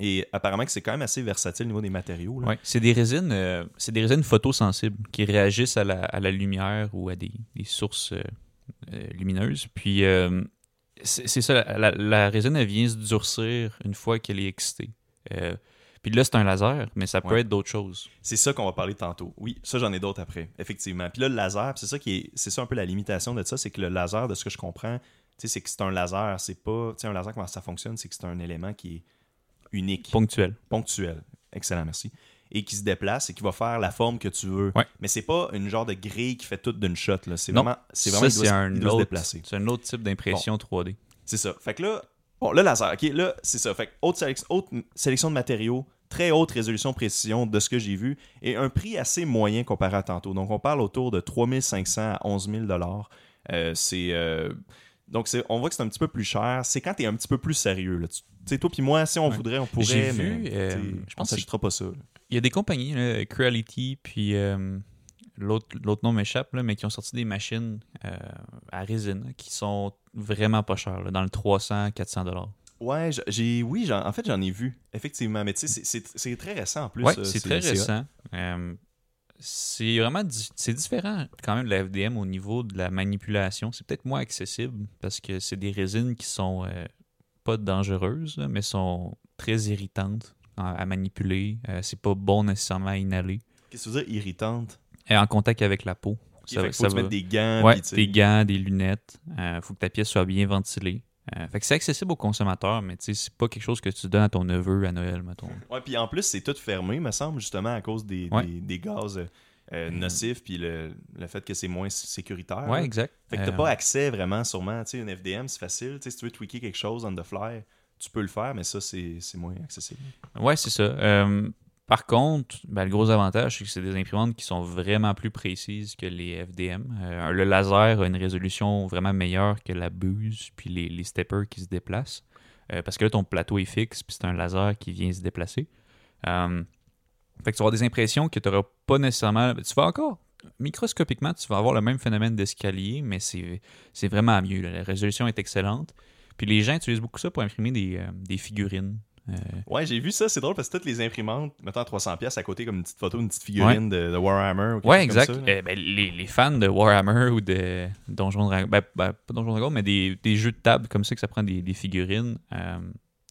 Et apparemment que c'est quand même assez versatile au niveau des matériaux. là. Ouais, c'est des résines, euh, c'est des résines photosensibles qui réagissent à la, à la lumière ou à des, des sources euh, euh, lumineuses. Puis euh, c'est ça, la, la- la résine elle vient se durcir une fois qu'elle est excitée. Puis là c'est un laser, mais ça peut Ouais. être d'autres choses. C'est ça qu'on va parler tantôt. Oui, ça j'en ai d'autres après, effectivement. Puis là, le laser, c'est ça qui est, c'est ça un peu la limitation de ça, c'est que le laser, de ce que je comprends, c'est que c'est un laser, c'est pas, tu sais, un laser comment ça fonctionne, c'est que c'est un élément qui est unique, Ponctuel. ponctuel. Excellent, merci. Et qui se déplace et qui va faire la forme que tu veux. Ouais. Mais c'est pas une genre de grille qui fait tout d'une shot. C'est vraiment, c'est vraiment, ça il doit, un il doit se autre, déplacer. c'est un autre type d'impression 3D. C'est ça. Fait que là, bon, le laser, ok, là, c'est ça. Fait que haute, sélec- haute sélection de matériaux, très haute résolution précision de ce que j'ai vu, et un prix assez moyen comparé à tantôt. Donc, on parle autour de 3500 à 11 000 euh, C'est. euh, donc, c'est- on voit que c'est un petit peu plus cher. C'est quand tu es un petit peu plus sérieux. là. Tu sais, toi puis moi, si on Ouais. voudrait, on pourrait. J'ai mais, vu, euh, je pense que pas ça. Il y a des compagnies, là, Creality, puis euh, l'autre nom m'échappe, mais qui ont sorti des machines euh, à résine qui sont vraiment pas chères, là, dans le 300-400 dollars. Ouais, j'ai. Oui, en fait, j'en ai vu. Effectivement. Mais tu sais, c'est- très récent en plus. C'est très récent. C'est vraiment c'est différent quand même de la FDM au niveau de la manipulation. C'est peut-être moins accessible parce que c'est des résines qui sont pas dangereuses, là, mais sont très irritantes à, à manipuler. Euh, c'est pas bon nécessairement à inhaler. Qu'est-ce que tu veux dire irritante Et en contact avec la peau. Ok, Ça fait faut ça va- des gants. Ouais, des gants, des lunettes. Il faut que ta pièce soit bien ventilée. Euh, fait que c'est accessible aux consommateurs, mais c'est pas quelque chose que tu donnes à ton neveu à Noël, mettons. Ouais, puis en plus, c'est tout fermé, me semble, justement, à cause des, Ouais. des, des gaz euh, Mhm. nocifs, puis le, le fait que c'est moins sécuritaire. Ouais, exact. Fait que t'as Euh, pas accès vraiment, sûrement. Tu sais, une FDM, c'est facile. Tu sais, si tu veux tweaker quelque chose on the fly, tu peux le faire, mais ça, c'est moins accessible. Ouais, c'est ça. Euh, par contre, ben, le gros avantage, c'est que c'est des imprimantes qui sont vraiment plus précises que les FDM. Euh, le laser a une résolution vraiment meilleure que la buse, puis les, les steppers qui se déplacent. Parce que là, ton plateau est fixe, puis c'est un laser qui vient se déplacer. Fait que tu vas avoir des impressions que tu n'auras pas nécessairement. Tu vas encore, microscopiquement, tu vas avoir le même phénomène d'escalier, mais c'est vraiment mieux. là. La résolution est excellente. Puis les gens utilisent beaucoup ça pour imprimer des, euh, des figurines. Euh, Ouais, j'ai vu ça, c'est drôle parce que toutes les imprimantes, mettons à 300$ pièces à côté comme une petite photo, une petite figurine de, de Warhammer. Ou Ouais, exact. comme ça, là. Euh, ben, les, les fans de Warhammer ou de Donjons Dragons, ben, ben, pas Donjons Dragons, mais des, des jeux de table comme ça que ça prend des, des figurines, euh,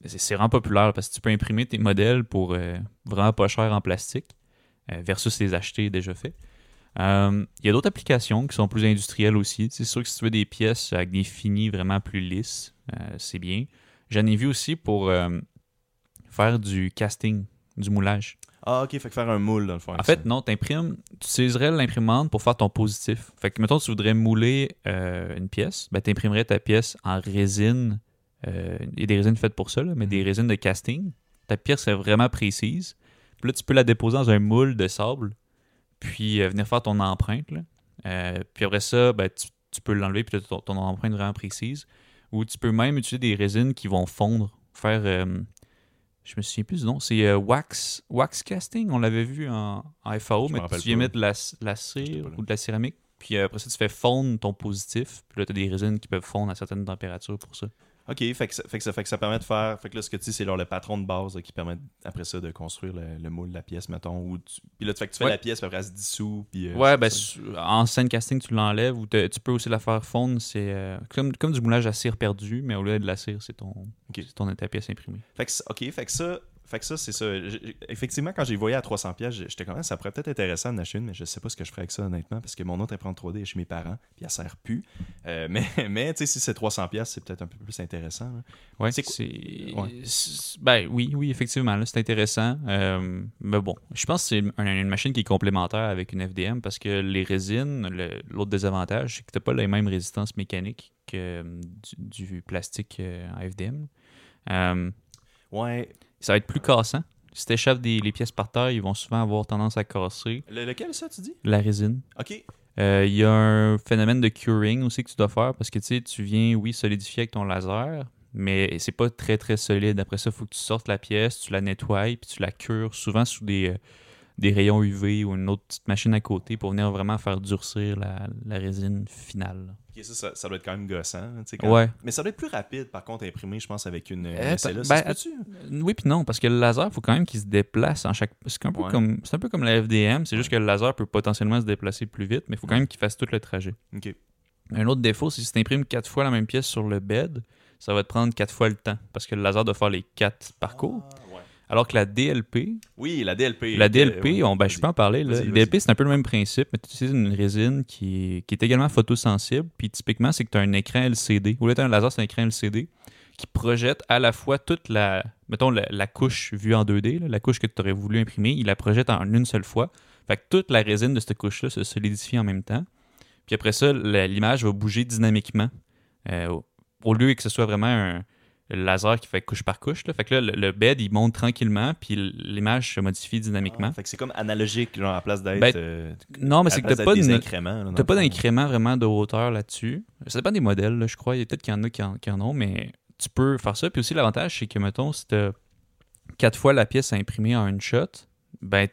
c'est vraiment populaire parce que tu peux imprimer tes modèles pour euh, vraiment pas cher en plastique euh, versus les acheter déjà faits. Euh, Il y a d'autres applications qui sont plus industrielles aussi. C'est sûr que si tu veux des pièces avec des finis vraiment plus lisses, c'est bien. J'en ai vu aussi pour faire du casting, du moulage. Ah, ok, fait que faire un moule dans le fond. En fait, ça. non, tu imprimes, tu utiliserais l'imprimante pour faire ton positif. Fait que, mettons, tu voudrais mouler une pièce, ben, tu imprimerais ta pièce en résine. Euh, Il y a des résines faites pour ça, là, mais des résines de casting. Ta pièce est vraiment précise. Puis là, tu peux la déposer dans un moule de sable, puis euh, venir faire ton empreinte. là. Euh, puis après ça, ben, tu, tu peux l'enlever, puis ton, ton empreinte vraiment précise. Ou tu peux même utiliser des résines qui vont fondre, faire. je me souviens plus du nom, c'est wax, wax casting, on l'avait vu en, en FAO, Je mais tu viens pas. mettre de la, la cire ou de la céramique, puis après ça, tu fais fondre ton positif, puis là, tu as des résines qui peuvent fondre à certaines températures pour ça. Ok, fait que, ça, fait, que ça, fait que ça permet de faire. Fait que là, ce que tu dis, c'est le patron de base là, qui permet après ça de construire le, le moule de la pièce, mettons. Ou tu- Puis là, tu, fait que tu fais Ouais. la pièce, puis après, elle se dissout. Puis, euh, ouais, ben, en scène casting, tu l'enlèves, ou tu peux aussi la faire fondre, c'est euh, comme, comme du moulage à cire perdu, mais au lieu de la cire, c'est ton, c'est ton ta pièce imprimée. Fait que, ça- ok, fait que ça, fait que ça c'est ça. Effectivement, quand j'ai voyé à 300 pièces, j'étais quand même, ça pourrait peut-être intéressant d'en acheter une, mais je sais pas ce que je ferais avec ça honnêtement, parce que mon autre imprimante 3D est chez mes parents, puis elle sert plus. Euh, (laughs) mais, mais tu sais, si c'est 300 pièces, c'est peut-être un peu plus intéressant. Ouais, C'est Ouais. Ben oui, oui, effectivement, là, c'est intéressant. Euh, mais bon, je pense que c'est une, une machine qui est complémentaire avec une FDM parce que les résines, l'autre désavantage, c'est que tu n'as pas les mêmes résistances mécaniques que euh, du, du plastique en FDM. Euh, Ouais. Ça va être plus cassant. Si tu échappes des, les pièces par terre, ils vont souvent avoir tendance à casser. Le- lequel ça, tu dis? La résine. Ok. Euh, Il y a un phénomène de curing aussi que tu dois faire parce que tu sais, tu viens, oui, solidifier avec ton laser, mais c'est pas très très solide. Après ça, il faut que tu sortes la pièce, tu la nettoies, puis tu la cures souvent sous des, euh, des rayons UV ou une autre petite machine à côté pour venir vraiment faire durcir la, la résine finale. Ok, ça, ça, ça doit être quand même gossant. quand- Ouais. Mais ça doit être plus rapide, par contre, à imprimer, je pense, avec une, Euh, SLA. ben, ben, peut-tu? Oui puis non, parce que le laser, il faut quand même qu'il se déplace en chaque. C'est un peu Ouais. comme un peu comme la FDM, c'est juste que le laser peut potentiellement se déplacer plus vite, mais il faut quand même qu'il fasse tout le trajet. Un autre défaut, c'est si tu imprimes quatre fois la même pièce sur le bed, ça va te prendre quatre fois le temps, parce que le laser doit faire les quatre parcours. Ah, ouais. Alors que la DLP, Oui, la DLP. la DLP, on, ben, je peux en parler. là. Vas-y. DLP, c'est un peu le même principe, mais tu utilises une résine qui est, qui est également photosensible. Puis typiquement, c'est que tu as un écran LCD. Au lieu d'être un laser, c'est un écran LCD qui projette à la fois toute la, mettons, la, la couche vue en 2D, là, la couche que tu aurais voulu imprimer, il la projette en une seule fois. Fait que toute la résine de cette couche-là se solidifie en même temps. Puis après ça, la- l'image va bouger dynamiquement. euh, au lieu que ce soit vraiment un le laser qui fait couche par couche. Là. Fait que là, le, le bed, il monte tranquillement, puis l'image se modifie dynamiquement. Ah, fait que c'est comme analogique, genre, à la place d'être. Ben, euh, Non, mais c'est que t'as pas, t'as pas d'incrément vraiment de hauteur là-dessus. Ça dépend des modèles, là, je crois. Il y a peut-être qu'il y en a qui en, qui en ont, mais tu peux faire ça. Puis aussi, l'avantage, c'est que, mettons, si t'as quatre fois la pièce à imprimer en une shot, ben,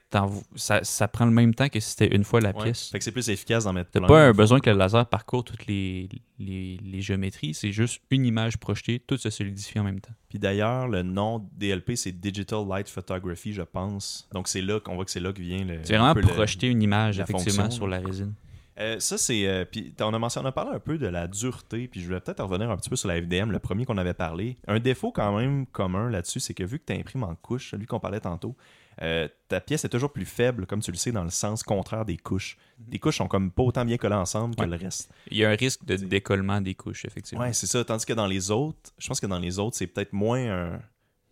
ça, ça prend le même temps que si c'était une fois la Ouais. pièce. Fait que c'est plus efficace d'en mettre T'as pas un besoin que le laser parcourt toutes les, les, les géométries, c'est juste une image projetée, tout se solidifie en même temps. Puis d'ailleurs, le nom DLP, c'est Digital Light Photography, je pense. Donc c'est là qu'on voit que c'est là que vient le. C'est un vraiment le- projeter une image, effectivement, fonction, sur la résine. Euh, ça, c'est. euh, puis on a mentionné, on a parlé un peu de la dureté, puis je voulais peut-être revenir un petit peu sur la FDM, le premier qu'on avait parlé. Un défaut quand même commun là-dessus, c'est que vu que tu imprimes en couche, celui qu'on parlait tantôt, euh, ta pièce est toujours plus faible, comme tu le sais, dans le sens contraire des couches. Les couches sont comme pas autant bien collées ensemble que Ouais. le reste. Il y a un risque de décollement des couches, effectivement. Ouais, c'est ça. Tandis que dans les autres, je pense que dans les autres, c'est peut-être moins un-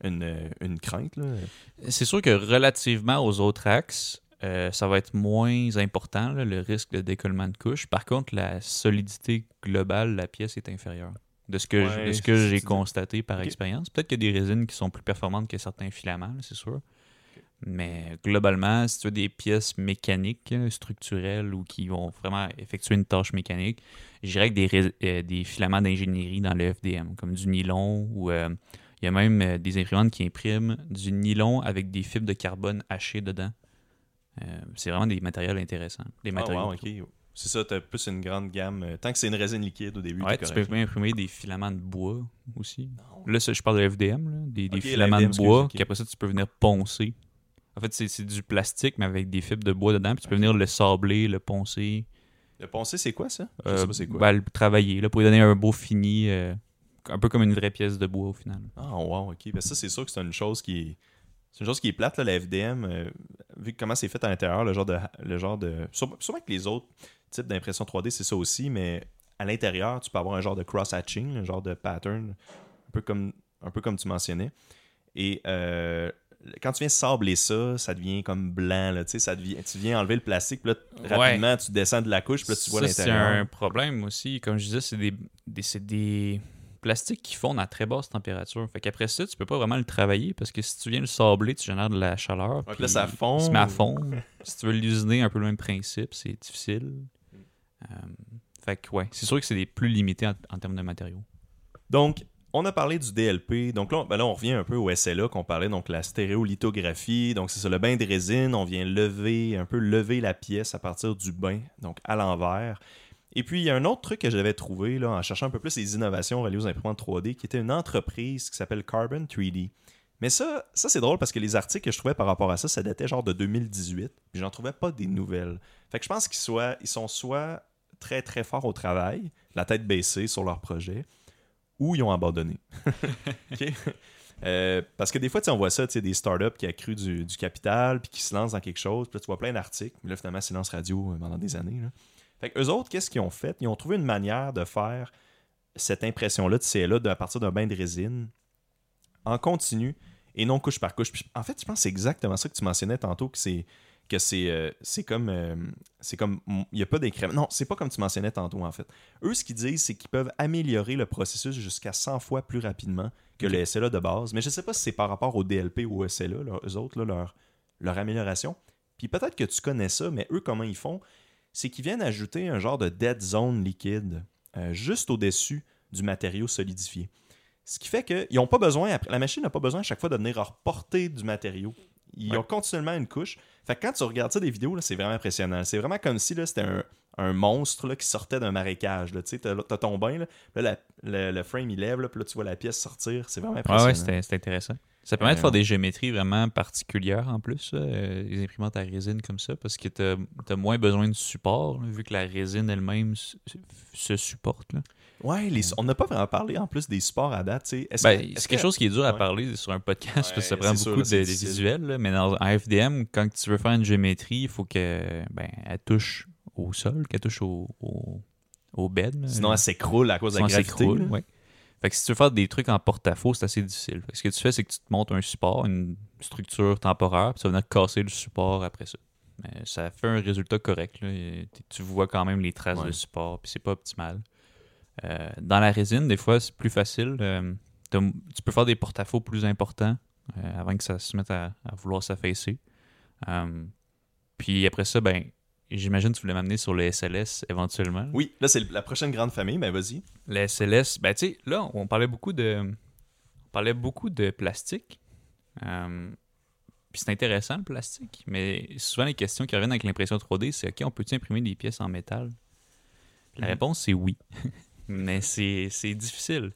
une, une crainte. C'est sûr que relativement aux autres axes, euh, ça va être moins important, là, le risque de décollement de couche. Par contre, la solidité globale de la pièce est inférieure. De ce que, Ouais, j'ai constaté par expérience. Peut-être qu'il y a des résines qui sont plus performantes que certains filaments, c'est sûr. Mais globalement, si tu as des pièces mécaniques, là, structurelles ou qui vont vraiment effectuer une tâche mécanique, je dirais que des, euh, des filaments d'ingénierie dans le FDM, comme du nylon ou euh, il y a même euh, des imprimantes qui impriment du nylon avec des fibres de carbone hachées dedans. Euh, c'est vraiment des matériels intéressants. Des Ah, matériaux. wow, ok. C'est ça, tu as plus une grande gamme. Euh, Tant que c'est une résine liquide au début, Ouais, tu peux même imprimer des filaments de bois aussi. Là, ça, je parle de FDM, là, des, filaments FDM, de bois, qu'après ça, tu peux venir poncer. En fait, c'est du plastique, mais avec des fibres de bois dedans, puis tu peux venir le sabler, le poncer, Le poncé, c'est quoi ça? Je euh, sais pas c'est quoi. ben, le travailler, là, pour lui donner un beau fini, euh, un peu comme une vraie pièce de bois au final. Ah, wow, ok. Ben, ça, c'est sûr que c'est une chose qui est. C'est une chose qui est plate, là, la FDM, euh, vu comment c'est fait à l'intérieur, le genre de. Le genre de sûrement que les autres types d'impression 3D, c'est ça aussi, mais à l'intérieur, tu peux avoir un genre de cross-hatching, un genre de pattern, un peu comme, un peu comme tu mentionnais. Et euh, quand tu viens sabler ça, ça devient comme blanc, là, ça devient, tu viens enlever le plastique, puis là, Ouais. rapidement, tu descends de la couche, puis là, tu vois Ça, c'est l'intérieur. un problème aussi. Comme je disais, c'est des, des- plastiques qui fondent à très basse température. Fait qu'après ça, tu peux pas vraiment le travailler parce que si tu viens le sabler, tu génères de la chaleur. puis puis là, ça fond. Se met à fondre. si tu veux l'usiner, un peu le même principe, c'est difficile. Euh, fait que ouais, c'est sûr que c'est des plus limités en, en termes de matériaux. Donc, on a parlé du DLP. Donc là, on- ben là, on revient un peu au SLA qu'on parlait, donc la stéréolithographie. Donc, c'est ça, le bain de résine. On vient lever, un peu lever la pièce à partir du bain, donc à l'envers. Et puis, il y a un autre truc que j'avais trouvé là, en cherchant un peu plus les innovations reliées aux imprimantes 3D, qui était une entreprise qui s'appelle Carbon 3D. Mais ça, ça c'est drôle parce que les articles que je trouvais par rapport à ça, ça datait genre de 2018. Puis j'en trouvais pas des nouvelles. Fait que je pense qu'ils sont soit très très forts au travail, la tête baissée sur leur projet, ou ils ont abandonné. (laughs) Euh, parce que des fois, on voit ça, des startups qui accruent du, du capital, puis qui se lancent dans quelque chose, puis là, tu vois plein d'articles, mais là, finalement, silence radio euh, pendant des années. Fait que eux autres, qu'est-ce qu'ils ont fait? Ils ont trouvé une manière de faire cette impression-là de CLA de, à partir d'un bain de résine en continu et non couche par couche. En fait, je pense que c'est exactement ça que tu mentionnais tantôt, que c'est que c'est euh, c'est comme euh, c'est comme il n'y a pas d'incrément. Non, c'est pas comme tu mentionnais tantôt en fait. Eux ce qu'ils disent c'est qu'ils peuvent améliorer le processus jusqu'à 100 fois plus rapidement que le SLA de base, mais je sais pas si c'est par rapport au DLP ou au SLA eux autres là, leur leur amélioration. Puis peut-être que tu connais ça, mais eux comment ils font? C'est qu'ils viennent ajouter un genre de dead zone liquide euh, juste au-dessus du matériau solidifié. Ce qui fait qu'ils n'ont pas besoin, après, la machine n'a pas besoin à chaque fois de venir reporter du matériau. Ils Ouais. ont continuellement une couche. Fait que quand tu regardes ça des vidéos, c'est vraiment impressionnant. C'est vraiment comme si c'était un, un monstre là, qui sortait d'un marécage. Tu sais, t'as, t'as ton bain, là, puis là, la- le, le frame il lève, là, puis là tu vois la pièce sortir. C'est vraiment impressionnant. ouais, c'était intéressant. Ça permet de Euh, faire des géométries vraiment particulières en plus, euh, les imprimantes à résine comme ça, parce que tu as, moins besoin de support, là, vu que la résine elle-même se, se supporte. là. Ouais, les- on n'a pas vraiment parlé en plus des supports à date. Ben, que- est-ce c'est quelque que- chose qui est dur à Ouais. parler sur un podcast parce que ça prend c'est sûr, beaucoup là, de, c'est visuels. là, mais dans un FDM, quand tu veux faire une géométrie, il faut que ben, elle touche au sol, qu'elle touche au, au, au bed. là. Sinon, elle s'écroule à cause de la gravité. ouais. Fait que si tu veux faire des trucs en porte-à-faux, c'est assez difficile. Fait que ce que tu fais, c'est que tu te montes un support, une structure temporaire, puis ça va venir casser le support après ça. Mais ça fait un résultat correct. Tu vois quand même les traces Ouais. de support, puis c'est pas optimal. Euh, dans la résine, des fois, c'est plus facile. Euh, tu peux faire des porte-à-faux plus importants euh, avant que ça se mette à, à vouloir s'affaisser. Puis après ça, ben, j'imagine que tu voulais m'amener sur le SLS éventuellement. Oui, là, c'est la prochaine grande famille. Ben, vas-y. Le SLS, ben tu sais, là, on parlait beaucoup de. On parlait beaucoup de plastique. Puis c'est intéressant le plastique, mais souvent les questions qui reviennent avec l'impression 3D, c'est OK, on peut-tu imprimer des pièces en métal? La Mhm. réponse, c'est oui. (laughs) mais c'est difficile.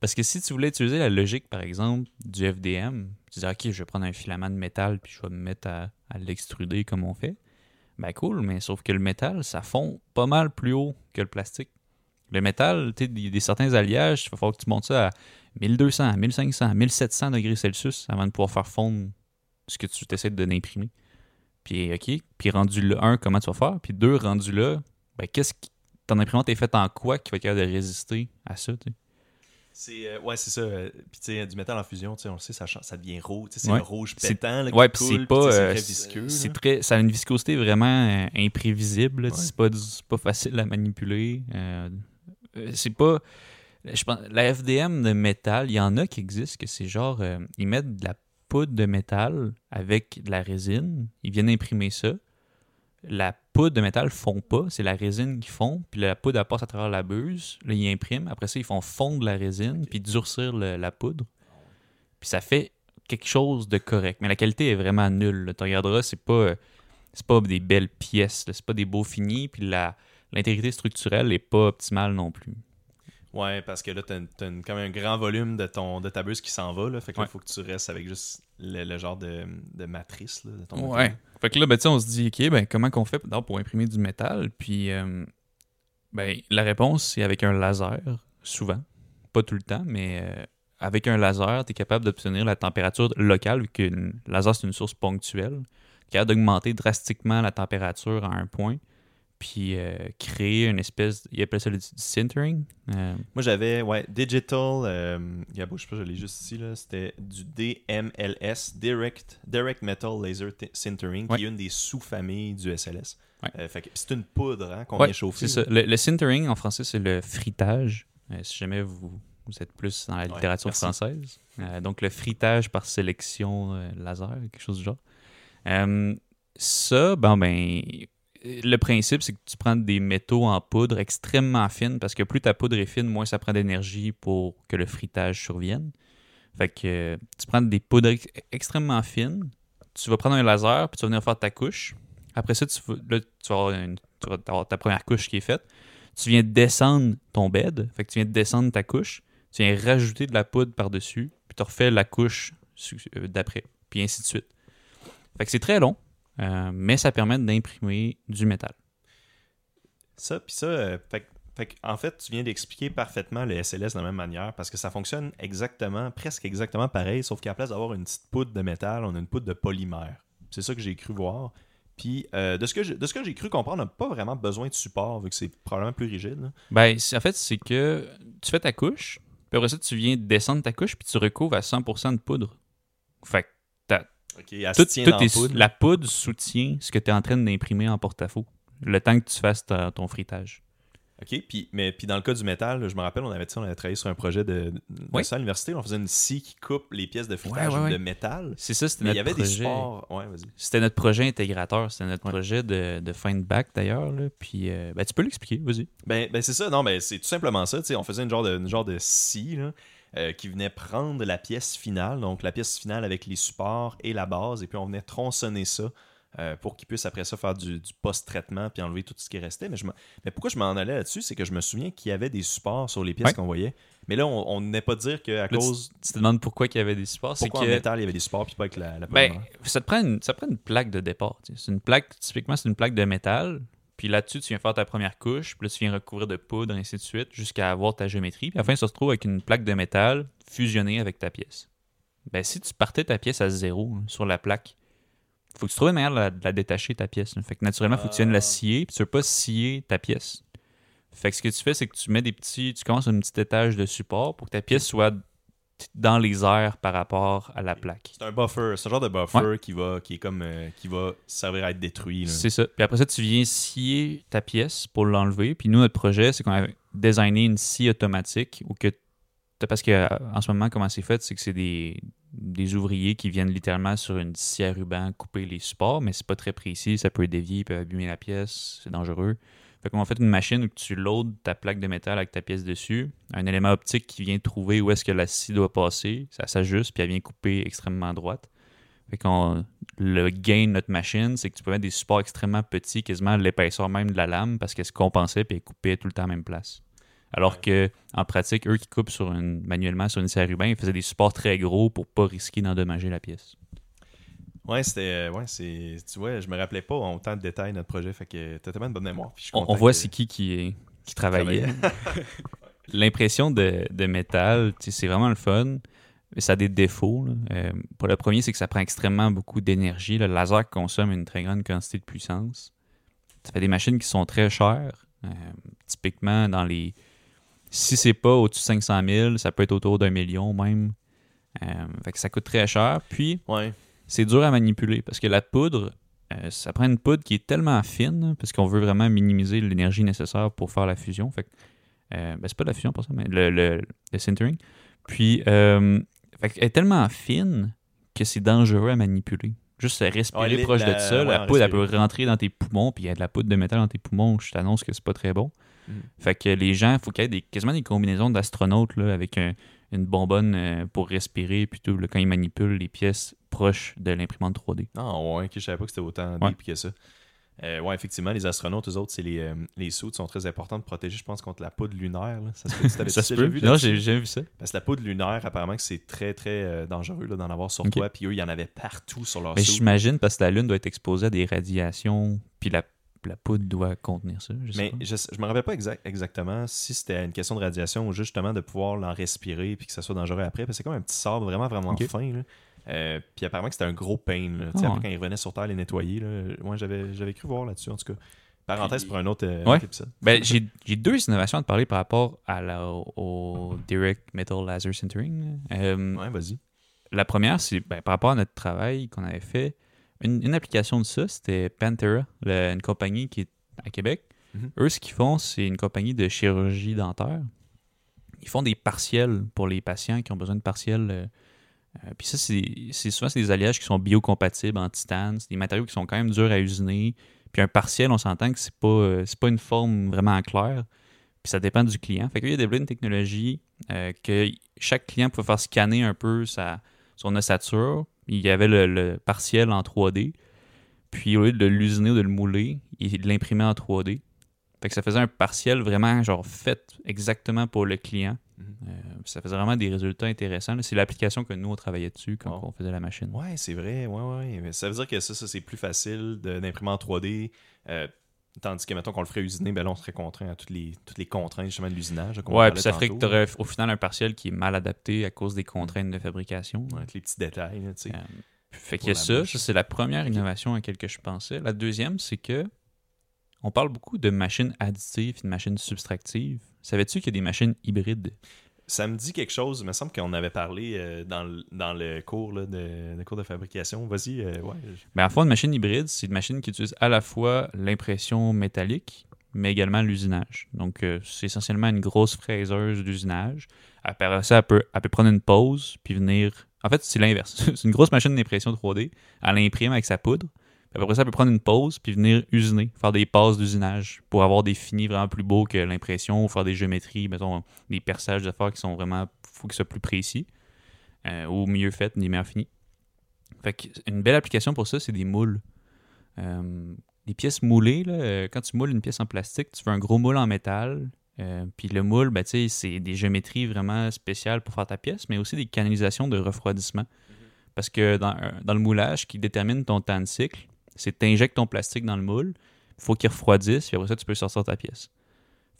Parce que si tu voulais utiliser la logique, par exemple, du FDM, tu disais OK, je vais prendre un filament de métal puis je vais me mettre à, l'extruder comme on fait. Ben cool, mais sauf que le métal, ça fond pas mal plus haut que le plastique. Le métal, tu sais, des, certains alliages, il va falloir que tu montes ça à 1200, 1500, 1700 degrés Celsius avant de pouvoir faire fondre ce que tu essaies de d'imprimer. Puis, OK, puis rendu là, un, comment tu vas faire? Puis deux, rendu là, ben, qu'est-ce qui. Ton imprimante est faite en quoi qui va être capable de résister à ça, tu sais? C'est euh, ouais, c'est ça. euh, Puis tu sais, du métal en fusion, tu sais, on le sait, ça, change- ça devient rouge. Tu sais, c'est Ouais. le rouge pétant là, qui Ouais, puis c'est pas. euh, c'est très visqueux. c'est très, ça a une viscosité vraiment imprévisible. Ouais. C'est pas, pas facile à manipuler. euh, c'est pas. Je pense, la FDM de métal, il y en a qui existent que c'est genre. ils mettent de la poudre de métal avec de la résine. Ils viennent imprimer ça. La poudre de métal fond pas, c'est la résine qui fond, puis la poudre elle passe à travers la buse, là ils impriment, après ça ils font fondre la résine, puis durcir le- la poudre. Puis ça fait quelque chose de correct, mais la qualité est vraiment nulle. Tu regarderas, c'est pas euh, c'est pas des belles pièces, c'est pas des beaux finis, puis la l'intégrité structurelle est pas optimale non plus. Ouais, parce que là, t'as, t'as une- quand même un grand volume de, ton, de ta buse qui s'en va. Là, fait que là, Ouais. faut que tu restes avec juste le, le genre de, de matrice là, de ton Ouais. Fait que là, ben, on se dit, OK, ben, comment qu'on fait pour imprimer du métal? Puis, euh, ben, la réponse, c'est avec un laser, souvent. Pas tout le temps, mais euh, avec un laser, tu es capable d'obtenir la température locale, vu que le laser, c'est une source ponctuelle. Tu es d'augmenter drastiquement la température à un point, puis euh, créer une espèce, ils appellent ça le sintering. Euh, Moi, j'avais, ouais, Digital, euh, il y a- je sais pas, je l'ai juste ici, là, c'était du DMLS, Direct, Direct Metal Laser Sintering, Ouais. qui est une des sous-familles du SLS. Ouais. Euh, c'est une poudre hein, qu'on Ouais, vient chauffer. Ça. Le, le sintering, en français, c'est le fritage. Si jamais vous, vous êtes plus dans la littérature française. Donc, le fritage par sélection laser, quelque chose du genre. Ça, ben, ben, le principe, c'est que tu prends des métaux en poudre extrêmement fines parce que plus ta poudre est fine, moins ça prend d'énergie pour que le fritage survienne. Fait que euh, tu prends des poudres ex- extrêmement fines, tu vas prendre un laser, puis tu vas venir faire ta couche. Après ça, tu là, tu vas avoir, ta première couche qui est faite. Tu viens descendre ton bed, fait que tu viens descendre ta couche, tu viens rajouter de la poudre par-dessus, puis tu refais la couche euh, d'après, puis ainsi de suite. Fait que c'est très long, euh, mais ça permet d'imprimer du métal. Ça, puis ça, euh, fait, fait en fait, tu viens d'expliquer parfaitement le SLS de la même manière parce que ça fonctionne exactement, presque exactement pareil, sauf qu'à la place d'avoir une petite poudre de métal, on a une poudre de polymère. C'est ça que j'ai cru voir. Puis, euh, de ce que j'ai- de ce que j'ai cru comprendre, on n'a pas vraiment besoin de support vu que c'est probablement plus rigide. là. Ben, en fait, c'est que tu fais ta couche, puis après ça, tu viens descendre ta couche, puis tu recouvres à 100% de poudre. Fait elle tout, se tient tout dans est- la poudre. la poudre soutient ce que tu es en train d'imprimer en porte-à-faux, le temps que tu fasses ta- ton fritage. OK, puis, mais puis dans le cas du métal, là, je me rappelle, on avait, on avait travaillé sur un projet de, de Oui. ça à l'université, on faisait une scie qui coupe les pièces de fritage Ouais, ouais, ouais. de métal. C'est ça, c'était Mais il notre y avait des projet. supports. Ouais, vas-y. C'était notre projet intégrateur, c'était notre projet de, de fin de bac d'ailleurs. Puis, euh, ben, tu peux l'expliquer, vas-y. Ben, ben c'est ça, non, ben c'est tout simplement ça. On faisait une genre de, une genre de scie, là. Euh, qui venait prendre la pièce finale, donc la pièce finale avec les supports et la base, et puis on venait tronçonner ça euh, pour qu'il puisse après ça faire du, du post-traitement puis enlever tout ce qui restait. Mais, je me- mais pourquoi je m'en allais là-dessus, c'est que je me souviens qu'il y avait des supports sur les pièces Ouais. qu'on voyait. Mais là, on n'est pas dire qu'à cause. Tu te demandes pourquoi il y avait des supports. Pourquoi en métal il y avait des supports puis pas avec la, la Ben, ça te prend une, ça te prend une plaque de départ. C'est une plaque, typiquement, c'est une plaque de métal. Puis là-dessus, tu viens faire ta première couche. Puis là, tu viens recouvrir de poudre, ainsi de suite, jusqu'à avoir ta géométrie. Puis à la fin, ça se retrouve avec une plaque de métal fusionnée avec ta pièce. Ben, si tu partais ta pièce à zéro hein, sur la plaque, faut que tu trouves une manière de la, de la détacher, ta pièce. là. Fait que naturellement, faut que tu viennes la Ah. scier. Puis tu veux pas scier ta pièce. Fait que ce que tu fais, c'est que tu mets des petits. Tu commences un petit étage de support pour que ta pièce soit dans les airs par rapport à la plaque. C'est un buffer, c'est un genre de buffer qui va qui est comme euh, qui va servir à être détruit. C'est ça. Puis après ça, tu viens scier ta pièce pour l'enlever. Puis nous, notre projet, c'est qu'on a designé une scie automatique ou que parce que euh, en ce moment, comment c'est fait, c'est que c'est des, des ouvriers qui viennent littéralement sur une scie à ruban couper les supports, mais c'est pas très précis, ça peut dévier, peut abîmer la pièce, c'est dangereux. Fait qu'on a fait une machine où tu loads ta plaque de métal avec ta pièce dessus, un élément optique qui vient trouver où est-ce que la scie doit passer, ça s'ajuste, puis elle vient couper extrêmement droite. Fait qu'on le gain de notre machine, c'est que tu peux mettre des supports extrêmement petits, quasiment l'épaisseur même de la lame, parce qu'elle se compensait puis elle coupait tout le temps à la même place. Alors que en pratique, eux qui coupent sur une, manuellement sur une scie à ruban, ils faisaient des supports très gros pour pas risquer d'endommager la pièce. Ouais, c'était. Ouais, c'est. Tu vois, je me rappelais pas en autant de détails notre projet, fait que t'as tellement de bonne mémoire. puis je On, voit que- c'est qui qui, est- qui travaillait. (laughs) L'impression de, de métal, c'est vraiment le fun. Mais ça a des défauts. Euh, pour le premier, c'est que ça prend extrêmement beaucoup d'énergie. Le laser consomme une très grande quantité de puissance. Ça fait des machines qui sont très chères. Euh, typiquement, dans les. Si c'est pas au-dessus de 500 000, ça peut être autour d'un million même. Euh, fait que ça coûte très cher. Puis, Ouais. C'est dur à manipuler parce que la poudre, euh, ça prend une poudre qui est tellement fine hein, parce qu'on veut vraiment minimiser l'énergie nécessaire pour faire la fusion. Fait que, euh, ben, c'est pas de la fusion pour ça, mais le, le, le sintering. Puis, euh, fait qu'elle est tellement fine que c'est dangereux à manipuler. Juste à respirer Ouais, proche de ça, ouais, la poudre, elle peut rentrer dans tes poumons, puis il y a de la poudre de métal dans tes poumons, je t'annonce que c'est pas très bon. Mm. Fait que les gens, il faut qu'il y ait des, quasiment des combinaisons d'astronautes avec un- une bonbonne euh, pour respirer, plutôt là, quand ils manipulent les pièces proches de l'imprimante 3D. Ah ouais, ok, je savais pas que c'était autant Ouais. deep que ça. Euh, ouais, effectivement, les astronautes, eux autres, c'est les, euh, les suits sont très importants de protéger, je pense, contre la poudre lunaire. là. Ça se peut, (laughs) Ça se peut. vu Non, j'ai jamais vu ça. Parce que la poudre lunaire, apparemment, que c'est très, très euh, dangereux là, d'en avoir sur toi. Puis eux, il y en avait partout sur leur Mais j'imagine parce que la Lune doit être exposée à des radiations, puis la, la poudre doit contenir ça. Je sais Mais pas. je, je me rappelle pas exact- exactement si c'était une question de radiation ou justement de pouvoir l'en respirer puis que ça soit dangereux après. Parce que c'est comme un petit sable vraiment, vraiment fin. là. Euh, puis apparemment que c'était un gros pain. là. Tu sais, Ah, après, quand ils revenaient sur Terre les nettoyer, là, ouais, j'avais, j'avais cru voir là-dessus en tout cas. Parenthèse Puis- pour un autre, euh, Ouais. épisode. Ben, j'ai j'ai deux innovations à te parler par rapport à la- au Direct Metal Laser Sintering. Euh, Ouais, vas-y. La première, c'est ben, par rapport à notre travail qu'on avait fait. Une, une application de ça, c'était Pantera, le- une compagnie qui est à Québec. Mhm. Eux, ce qu'ils font, c'est une compagnie de chirurgie dentaire. Ils font des partiels pour les patients qui ont besoin de partiels. Euh, Puis ça, c'est souvent des alliages qui sont biocompatibles en titane. C'est des matériaux qui sont quand même durs à usiner. Puis un partiel, on s'entend que c'est pas, euh, pas une forme vraiment claire. Puis ça dépend du client. Fait qu'il y a développé une technologie euh, que chaque client pouvait faire scanner un peu sa, son ossature. Il y avait le, le partiel en 3D. Puis au lieu de l'usiner ou de le mouler, il l'imprimait en 3D. Fait que ça faisait un partiel vraiment genre fait exactement pour le client. Mhm. Euh, ça faisait vraiment des résultats intéressants. C'est l'application que nous, on travaillait dessus quand on faisait la machine. Ouais, c'est vrai. Ouais, ouais. Mais ça veut dire que ça, ça c'est plus facile d'imprimer en 3D. euh, tandis que, mettons, qu'on le ferait usiner, ben là, on serait contraint à toutes les, toutes les contraintes justement de l'usinage. Ouais, puis ça ferait que tu aurais au final un partiel qui est mal adapté à cause des contraintes de fabrication. Ouais, avec les petits détails, là, tu sais. Euh, fait ça, bouche. ça c'est la première innovation à laquelle je pensais. La deuxième, c'est que on parle beaucoup de machines additives et de machines subtractives. Savais-tu qu'il y a des machines hybrides? Ça me dit quelque chose. Il me semble qu'on avait parlé euh, dans, le, dans le cours là, de, le cours de fabrication. Vas-y, euh, ouais. Ben, en fait, une machine hybride, c'est une machine qui utilise à la fois l'impression métallique, mais également l'usinage. Donc, euh, c'est essentiellement une grosse fraiseuse d'usinage. Après ça, elle peut, elle peut prendre une pause, puis venir... En fait, c'est l'inverse. (laughs) c'est une grosse machine d'impression 3D. Elle imprime avec sa poudre. Après ça, elle peut prendre une pause puis venir usiner, faire des passes d'usinage pour avoir des finis vraiment plus beaux que l'impression ou faire des géométries, mettons, des perçages de qui sont vraiment, faut qu'ils soient plus précis euh, ou mieux faits, des meilleurs finis. Fait que une belle application pour ça, c'est des moules. Euh, les pièces moulées, là, euh, quand tu moules une pièce en plastique, tu veux un gros moule en métal. euh, puis le moule, ben, c'est des géométries vraiment spéciales pour faire ta pièce, mais aussi des canalisations de refroidissement. Parce que dans, dans le moulage, qui détermine ton temps de cycle, c'est que tu injectes ton plastique dans le moule, il faut qu'il refroidisse, puis après ça, tu peux sortir ta pièce.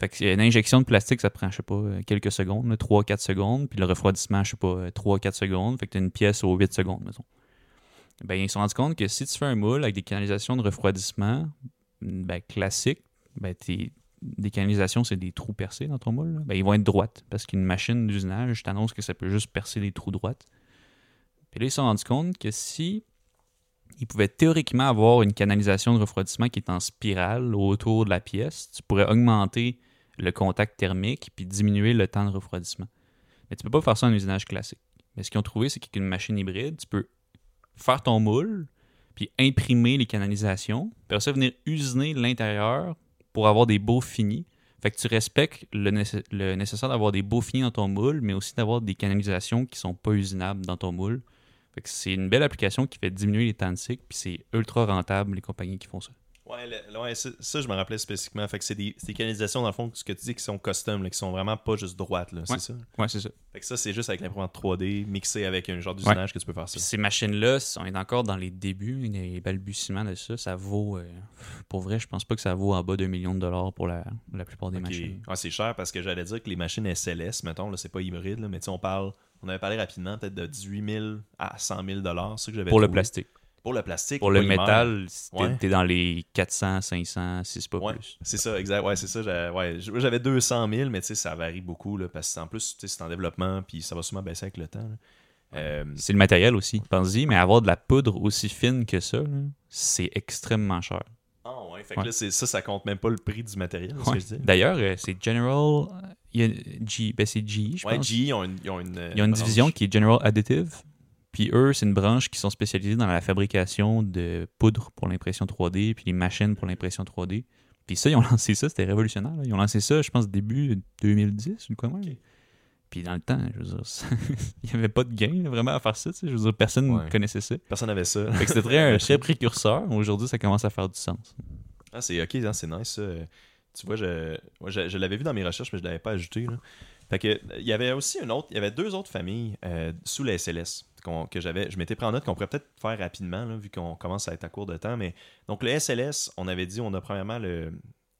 Fait que une injection de plastique, ça prend, je sais pas, euh, quelques secondes, 3-4 secondes, puis le refroidissement, je sais pas, 3-4 secondes, fait que tu as une pièce aux 8 secondes, mettons. Ben, ils se sont rendus compte que si tu fais un moule avec des canalisations de refroidissement ben, classiques, ben, des canalisations, c'est des trous percés dans ton moule, ben, ils vont être droites, parce qu'une machine d'usinage t'annonce que ça peut juste percer des trous droites. Puis là, ils se sont rendus compte que si ils pouvaient théoriquement avoir une canalisation de refroidissement qui est en spirale autour de la pièce, tu pourrais augmenter le contact thermique puis diminuer le temps de refroidissement. Mais tu peux pas faire ça en usinage classique. Mais ce qu'ils ont trouvé, c'est qu'avec une machine hybride, tu peux faire ton moule, puis imprimer les canalisations, puis ça, venir usiner l'intérieur pour avoir des beaux finis. Fait que tu respectes le, nécess- le nécessaire d'avoir des beaux finis dans ton moule, mais aussi d'avoir des canalisations qui sont pas usinables dans ton moule. Fait que c'est une belle application qui fait diminuer les temps de cycle, puis c'est ultra rentable, les compagnies qui font ça. Ouais, le- ouais, ça, ça, je me rappelais spécifiquement. Fait que c'est des, des canalisations, dans le fond, ce que tu dis, qui sont custom, là, qui sont vraiment pas juste droites, là, Ouais. c'est ça? Ouais, c'est ça. Fait que ça, c'est juste avec l'imprimante 3D, mixé avec un genre d'usinage que tu peux faire ça. Puis ces machines-là, on est encore dans les débuts, les balbutiements de ça. Ça vaut, euh, pour vrai, je pense pas que ça vaut en bas d'un million de dollars pour la, la plupart des machines. Ouais, c'est cher parce que j'allais dire que les machines SLS, mettons, là, c'est pas hybride, là, mais tu sais, on parle, on avait parlé rapidement peut-être de 18 000 à 100 000 dollars, c'est ça que j'avais Pour le plastique. Pour le plastique. Pour le métal, t'es Ouais. t'es dans les 400, 500, si c'est pas Ouais, plus. c'est ça, exact. Ouais, c'est ça. j'avais- Ouais, j- j'avais 200 000, mais tu sais, ça varie beaucoup, là, parce qu'en plus, tu sais, c'est en développement, puis ça va sûrement baisser avec le temps. là. Euh, C'est le matériel aussi, pense-y, mais avoir de la poudre aussi fine que ça, c'est extrêmement cher. Ah ouais, fait que Ouais. là, c'est- ça, ça compte même pas le prix du matériel, ce Ouais. que. D'ailleurs, euh, c'est General. Il y a G, ben c'est GE, je Ouais, pense. GE, ils ont une, ils ont une, euh, Il y a une division qui est General Additive. Puis eux, c'est une branche qui sont spécialisés dans la fabrication de poudre pour l'impression 3D, puis les machines pour l'impression 3D. Puis ça, ils ont (laughs) lancé ça, c'était révolutionnaire. là. Ils ont lancé ça, je pense, début 2010 ou quoi même. Ok. Puis dans le temps, je veux dire, (laughs) il n'y avait pas de gain là, vraiment à faire ça. tu sais. Je veux dire, personne ne Ouais. connaissait ça. Personne n'avait ça. Fait que c'était très un (laughs) très précurseur. Aujourd'hui, ça commence à faire du sens. Ah, c'est ok, hein, c'est nice ça. Tu vois, je, je, l'avais vu dans mes recherches, mais je l'avais pas ajouté. Là. Fait que il y avait aussi une autre, il y avait deux autres familles euh, sous les SLS que j'avais. Je m'étais pris en note qu'on pourrait peut-être faire rapidement, là, vu qu'on commence à être à court de temps. Mais donc le SLS, on avait dit, on a premièrement le,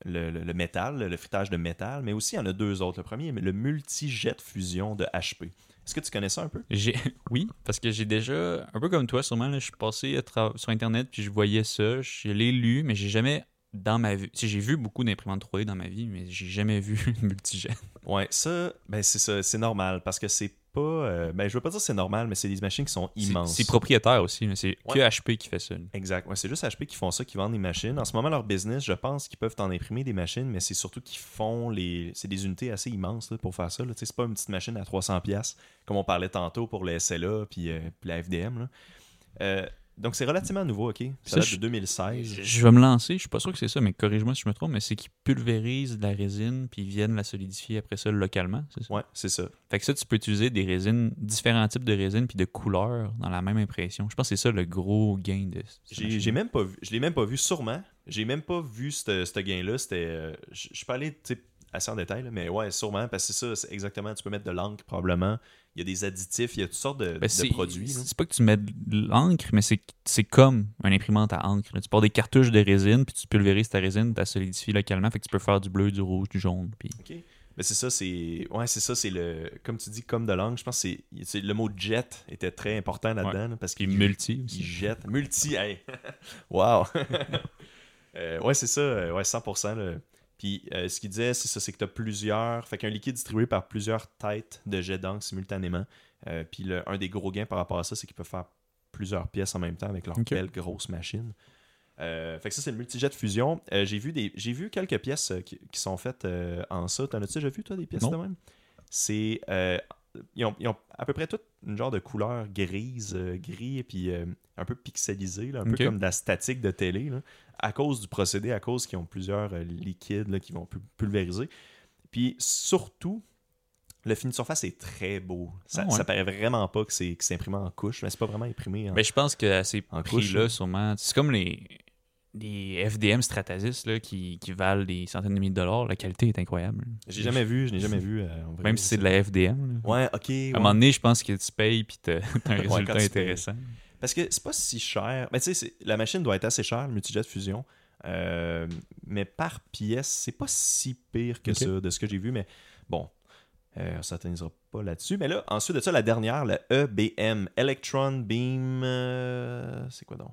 le, le- métal, le fritage de métal, mais aussi il y en a deux autres. Le premier, le multi-jet fusion de HP. Est-ce que tu connais ça un peu? (laughs) Oui, parce que j'ai déjà un peu comme toi sûrement je suis passé sur internet puis je voyais ça, je l'ai lu mais j'ai jamais dans ma vie, j'ai vu beaucoup d'imprimantes 3D dans ma vie mais j'ai jamais vu (laughs) une multijet. Ouais, ça, ben c'est ça, c'est normal parce que c'est pas. euh, ben je veux pas dire que c'est normal, mais c'est des machines qui sont immenses. C'est propriétaire aussi, là, c'est Ouais. que HP qui fait ça. Exact. Ouais, c'est juste HP qui font ça, qui vendent des machines. En ce moment, leur business, je pense qu'ils peuvent en imprimer des machines, mais c'est surtout qu'ils font les. C'est des unités assez immenses là, pour faire ça. C'est pas une petite machine à 300$, comme on parlait tantôt pour le SLA puis, euh, puis la FDM. là. Euh, donc c'est relativement nouveau, ok? Ça Ça, date je- de 2016. Je, vais me lancer, je suis pas sûr que c'est ça mais corrige-moi si je me trompe mais c'est qu'ils pulvérisent de la résine puis ils viennent la solidifier après ça localement, c'est ça? Ouais, c'est ça. Fait que ça tu peux utiliser des résines différents types de résines puis de couleurs dans la même impression. Je pense que c'est ça le gros gain de J'ai même pas vu, je l'ai même pas vu sûrement. J'ai même pas vu ce gain-là. C'était, euh, je pas allé assez en détail, là, mais ouais, sûrement, parce que c'est ça, c'est exactement. Tu peux mettre de l'encre probablement. Il y a des additifs, il y a toutes sortes de, Ben, de produits. C'est pas que tu mets de l'encre, mais c'est comme un imprimante à encre. là. Tu pars des cartouches de résine, puis tu pulvérises ta résine, tu la solidifies localement, fait que tu peux faire du bleu, du rouge, du jaune. Puis... Ok. Mais c'est ça, c'est. Ouais, c'est ça, c'est le. Comme tu dis, comme de l'angle, je pense que c'est. Le mot jet était très important là-dedans, là, parce qu'il multi il aussi. jette. Multi, hey! (laughs) wow! (laughs) Euh, ouais, c'est ça, euh, ouais, 100%. là. Puis euh, ce qu'il disait, c'est ça, c'est que tu as plusieurs. Fait qu'un liquide distribué par plusieurs têtes de jet d'encre simultanément. Euh, puis le- un des gros gains par rapport à ça, c'est qu'ils peuvent faire plusieurs pièces en même temps avec leur belle grosse machine. Euh, fait que ça, c'est le multijet de fusion. J'ai vu des j'ai vu quelques pièces qui, qui sont faites en ça. T'en as-tu déjà vu, toi, des pièces Non. de même? C'est. ils ont, ils ont à peu près toute une genre de couleur grise, gris, et puis un peu pixelisé, là, un peu comme de la statique de télé, là, à cause du procédé, à cause qu'ils ont plusieurs euh, liquides là, qui vont pu- pulvériser. Puis surtout, le fini de surface est très beau. Ça, Ah ouais. ça paraît vraiment pas que c'est que c'est imprimé en couche, mais c'est pas vraiment imprimé en Ben, je pense qu'à ces En couche, prix-là, là. sûrement, c'est comme les, les FDM Stratasys là, qui, qui valent des centaines de milliers de dollars. La qualité est incroyable. J'ai jamais vu, je n'ai jamais vu. euh, en vrai. Même si c'est de la FDM. là. Ouais, ok. À un moment donné, je pense que tu payes puis t'as t'as un (laughs) résultat tu payes. Parce que c'est pas si cher. Mais tu sais, la machine doit être assez chère, le multijet de fusion. Euh, mais par pièce, c'est pas si pire que ça de ce que j'ai vu. Mais bon, euh, on s'atténuera pas là-dessus. Mais là, ensuite de ça, la dernière, le EBM, Electron Beam. euh, c'est quoi donc?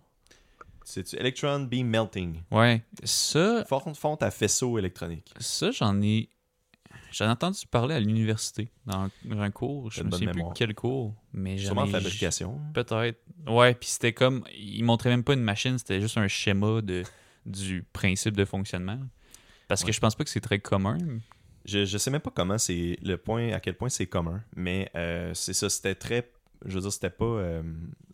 C'est Electron Beam Melting? Ouais, ça, Fonte, fonte à faisceau électronique. ça j'en ai. J'en ai entendu parler à l'université dans un, un cours. Je bonne souviens plus quel cours. Mais Sûrement ai- fabrication. Peut-être. Ouais, puis c'était comme. Ils montraient même pas une machine, c'était juste un schéma de, du principe de fonctionnement. Parce que je pense pas que c'est très commun. Je, je sais même pas comment c'est le point à quel point c'est commun, mais euh, c'est ça, c'était très. Je veux dire, c'était pas. euh,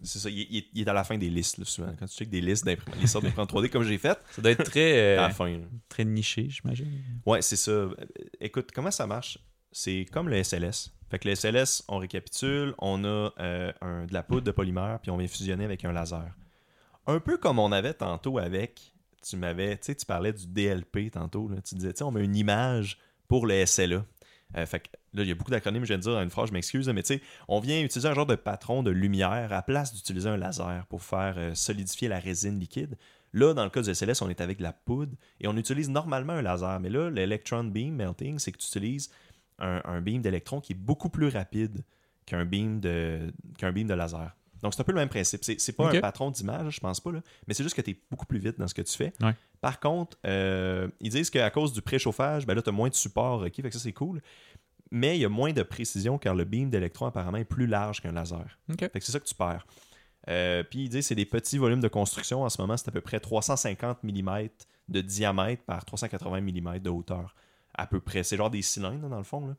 c'est ça, il, il- il est à la fin des listes, là, souvent. Quand tu checkes des listes d'imprimantes, les sortes d'imprimantes 3D comme j'ai fait, Ça doit être très, à euh, la fin. là. très niché, j'imagine. Ouais, c'est ça. Euh, Écoute, comment ça marche? C'est comme le SLS. Fait que le SLS, on récapitule, on a euh, un- de la poudre de polymère, puis on vient fusionner avec un laser. Un peu comme on avait tantôt avec. Tu m'avais. Tu sais, tu parlais du DLP tantôt. là. Tu disais, tu sais, on met une image pour le SLA. Euh, fait là, il y a beaucoup d'acronymes, je viens de dire dans une phrase, je m'excuse, mais tu sais, on vient utiliser un genre de patron de lumière à place d'utiliser un laser pour faire euh, solidifier la résine liquide. Là, dans le cas du SLS, on est avec de la poudre et on utilise normalement un laser. Mais là, l'electron beam melting, c'est que tu utilises un, un beam d'électrons qui est beaucoup plus rapide qu'un beam de, qu'un beam de laser. Donc, c'est un peu le même principe. C'est, c'est pas un patron d'image, je pense pas, là, mais c'est juste que tu es beaucoup plus vite dans ce que tu fais. Ouais. Par contre, euh, ils disent qu'à cause du préchauffage, ben là, tu as moins de support requis, fait que ça, c'est cool. Mais il y a moins de précision car le beam d'électrons apparemment est plus large qu'un laser. Fait que c'est ça que tu perds. Euh, puis il dit c'est des petits volumes de construction. En ce moment, c'est à peu près 350 mm de diamètre par 380 mm de hauteur. À peu près. C'est genre des cylindres, dans le fond. Là.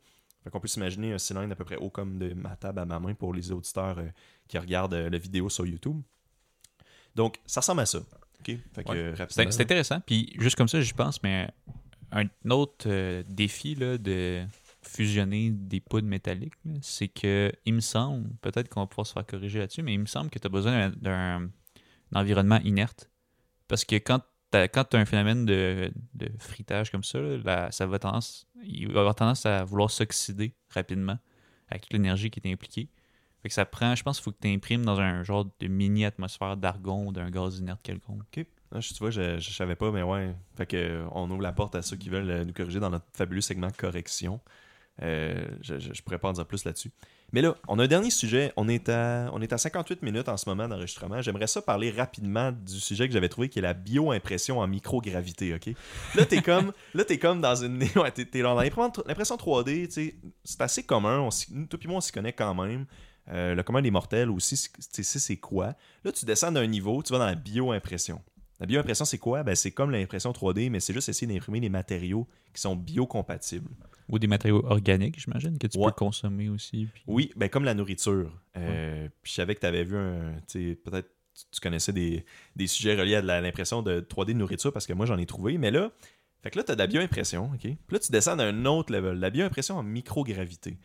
Fait qu'on peut s'imaginer un cylindre à peu près haut comme de ma table à ma main pour les auditeurs euh, qui regardent euh, la vidéo sur YouTube. Donc, ça ressemble à ça. OK? Fait que, Ouais. euh, C'est intéressant. Puis juste comme ça, j'y pense, mais un autre euh, défi là, de fusionner des poudres métalliques, c'est que il me semble, peut-être qu'on va pouvoir se faire corriger là-dessus, mais il me semble que tu as besoin d'un d'un environnement inerte. Parce que quand tu as, un phénomène de, fritage comme ça, la- ça va tendance, il va avoir tendance à vouloir s'oxyder rapidement avec toute l'énergie qui est impliquée. Fait que ça prend, je pense qu'il faut que tu imprimes dans un genre de mini-atmosphère d'argon ou d'un gaz inerte quelconque. Ah, tu vois, je, je savais pas, mais ouais. Fait que, euh, on ouvre la porte à ceux qui veulent euh, nous corriger dans notre fabuleux segment correction. Euh, je, je, je pourrais pas en dire plus là-dessus. Mais là, on a un dernier sujet. On est à, on est à 58 minutes en ce moment d'enregistrement. J'aimerais ça parler rapidement du sujet que j'avais trouvé qui est la bioimpression en microgravité. OK? Là, t'es comme, (laughs) là, t'es comme dans une. Ouais, t'es, dans l'impression 3D, tu sais, c'est assez commun. On toi puis moi, on s'y connaît quand même. Euh, le commun des mortels aussi, tu sais, c'est quoi? Là, tu descends d'un niveau, tu vas dans la bioimpression. La bioimpression, c'est quoi? Ben, c'est comme l'impression 3D, mais c'est juste essayer d'imprimer des matériaux qui sont biocompatibles. Ou des matériaux organiques, j'imagine, que tu Ouais. peux consommer aussi. puis- Oui, ben comme la nourriture. Euh, Puis je savais que tu avais vu un. Peut-être tu- tu connaissais des, des sujets reliés à l'impression de 3D de nourriture parce que moi j'en ai trouvé. Mais là, fait que là, tu as de la bioimpression, OK? Puis là, tu descends d'un autre level, la bioimpression en microgravité.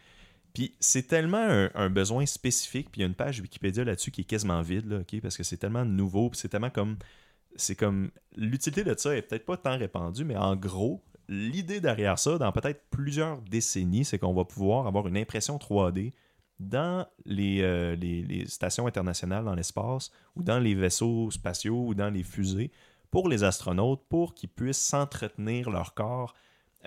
Puis c'est tellement un, un besoin spécifique, puis il y a une page Wikipédia là-dessus qui est quasiment vide, là, OK? Parce que c'est tellement nouveau, puis c'est tellement comme. C'est comme. L'utilité de ça est peut-être pas tant répandue, mais en gros, l'idée derrière ça, dans peut-être plusieurs décennies, c'est qu'on va pouvoir avoir une impression 3D dans euh, les, les stations internationales dans l'espace ou dans les vaisseaux spatiaux ou dans les fusées pour les astronautes pour qu'ils puissent s'entretenir leur corps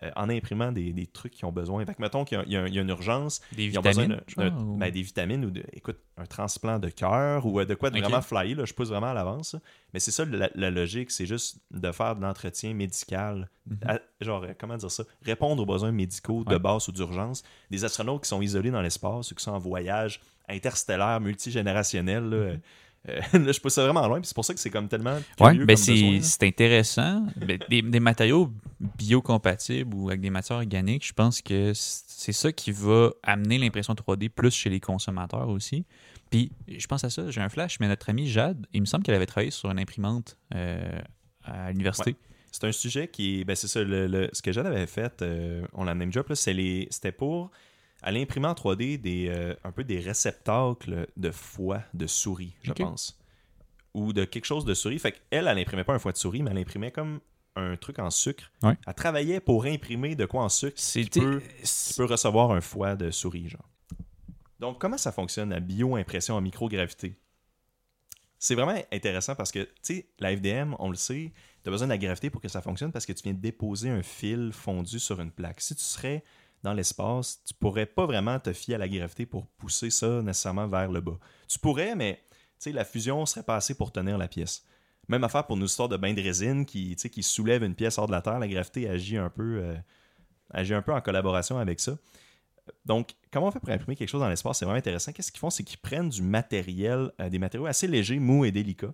euh, en imprimant des, des trucs qu'ils ont besoin. Fait que mettons qu'il y a- y, y une urgence, Des ils ont besoin vitamines? d'un- genre, ou- ben, des vitamines ou de, écoute, un transplant de cœur ou euh, de quoi de vraiment flyé, là, je pousse vraiment à l'avance. Mais c'est ça la, la logique, c'est juste de faire de l'entretien médical, Mhm. à- genre, euh, comment dire ça, répondre aux besoins médicaux de Ouais. base ou d'urgence. Des astronautes qui sont isolés dans l'espace ou qui sont en voyage interstellaire, multigénérationnel, Mhm. Euh, (laughs) là, je pousse ça vraiment loin, c'est pour ça que c'est comme tellement curieux ben c'est intéressant. Ben, des, des matériaux biocompatibles ou avec des matières organiques, je pense que c'est ça qui va amener l'impression 3D plus chez les consommateurs aussi. Puis, je pense à ça, j'ai un flash, mais notre amie Jade, il me semble qu'elle avait travaillé sur une imprimante euh, à l'université. C'est un sujet qui. Ben, c'est ça. Le, le- ce que Jade avait fait, euh, on l'a c'est les- c'était pour aller imprimer en 3D des, euh, un peu des réceptacles de foie de souris, je pense. Ou de quelque chose de souris. Fait qu'elle, elle imprimait pas un foie de souris, mais elle imprimait comme un truc en sucre. Ouais. Elle travaillait pour imprimer de quoi en sucre qui C'était. peut, qui peut recevoir un foie de souris, genre. Donc, comment ça fonctionne, la bio-impression en microgravité? C'est vraiment intéressant parce que, tu sais, la FDM, on le sait, tu as besoin de la gravité pour que ça fonctionne parce que tu viens de déposer un fil fondu sur une plaque. Si tu serais dans l'espace, tu pourrais pas vraiment te fier à la gravité pour pousser ça nécessairement vers le bas. Tu pourrais, mais la fusion serait pas assez pour tenir la pièce. Même affaire pour nos histoires de bain de résine qui, qui soulève une pièce hors de la terre, la gravité agit un peu, euh, agit un peu en collaboration avec ça. Donc, comment on fait pour imprimer quelque chose dans l'espace? C'est vraiment intéressant. Qu'est-ce qu'ils font? C'est qu'ils prennent du matériel, euh, des matériaux assez légers, mous et délicats,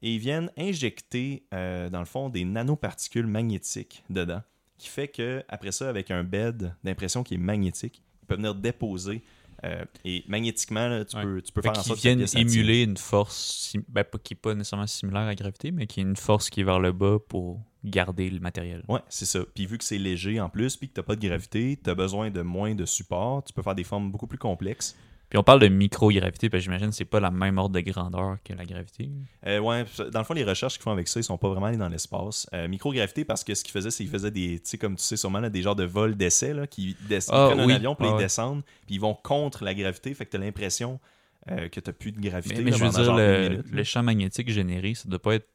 et ils viennent injecter, euh, dans le fond, des nanoparticules magnétiques dedans, qui fait que après ça, avec un bed d'impression qui est magnétique, ils peuvent venir déposer. euh, et magnétiquement, là, tu, Ouais. peux, tu peux Fait faire en sorte viennent émuler une force, ben, qui n'est pas nécessairement similaire à la gravité, mais qui est une force qui est vers le bas pour garder le matériel. Ouais, c'est ça. Puis vu que c'est léger en plus, puis que t'as pas de gravité, t'as besoin de moins de support, tu peux faire des formes beaucoup plus complexes. Puis on parle de microgravité, parce que j'imagine que c'est pas la même ordre de grandeur que la gravité. Euh, ouais, dans le fond, les recherches qu'ils font avec ça, ils sont pas vraiment allés dans l'espace. Euh, microgravité, parce que ce qu'ils faisaient, c'est qu'ils faisaient des, tu sais, comme tu sais sûrement, là, des genres de vols d'essai, là, qui des- ils Ah, prennent oui. un avion, puis Ah ils ouais. descendent, puis ils vont contre la gravité, fait que t'as l'impression euh, que t'as plus de gravité. Mais, mais là, je veux dire, le, le champ magnétique généré, ça doit pas être.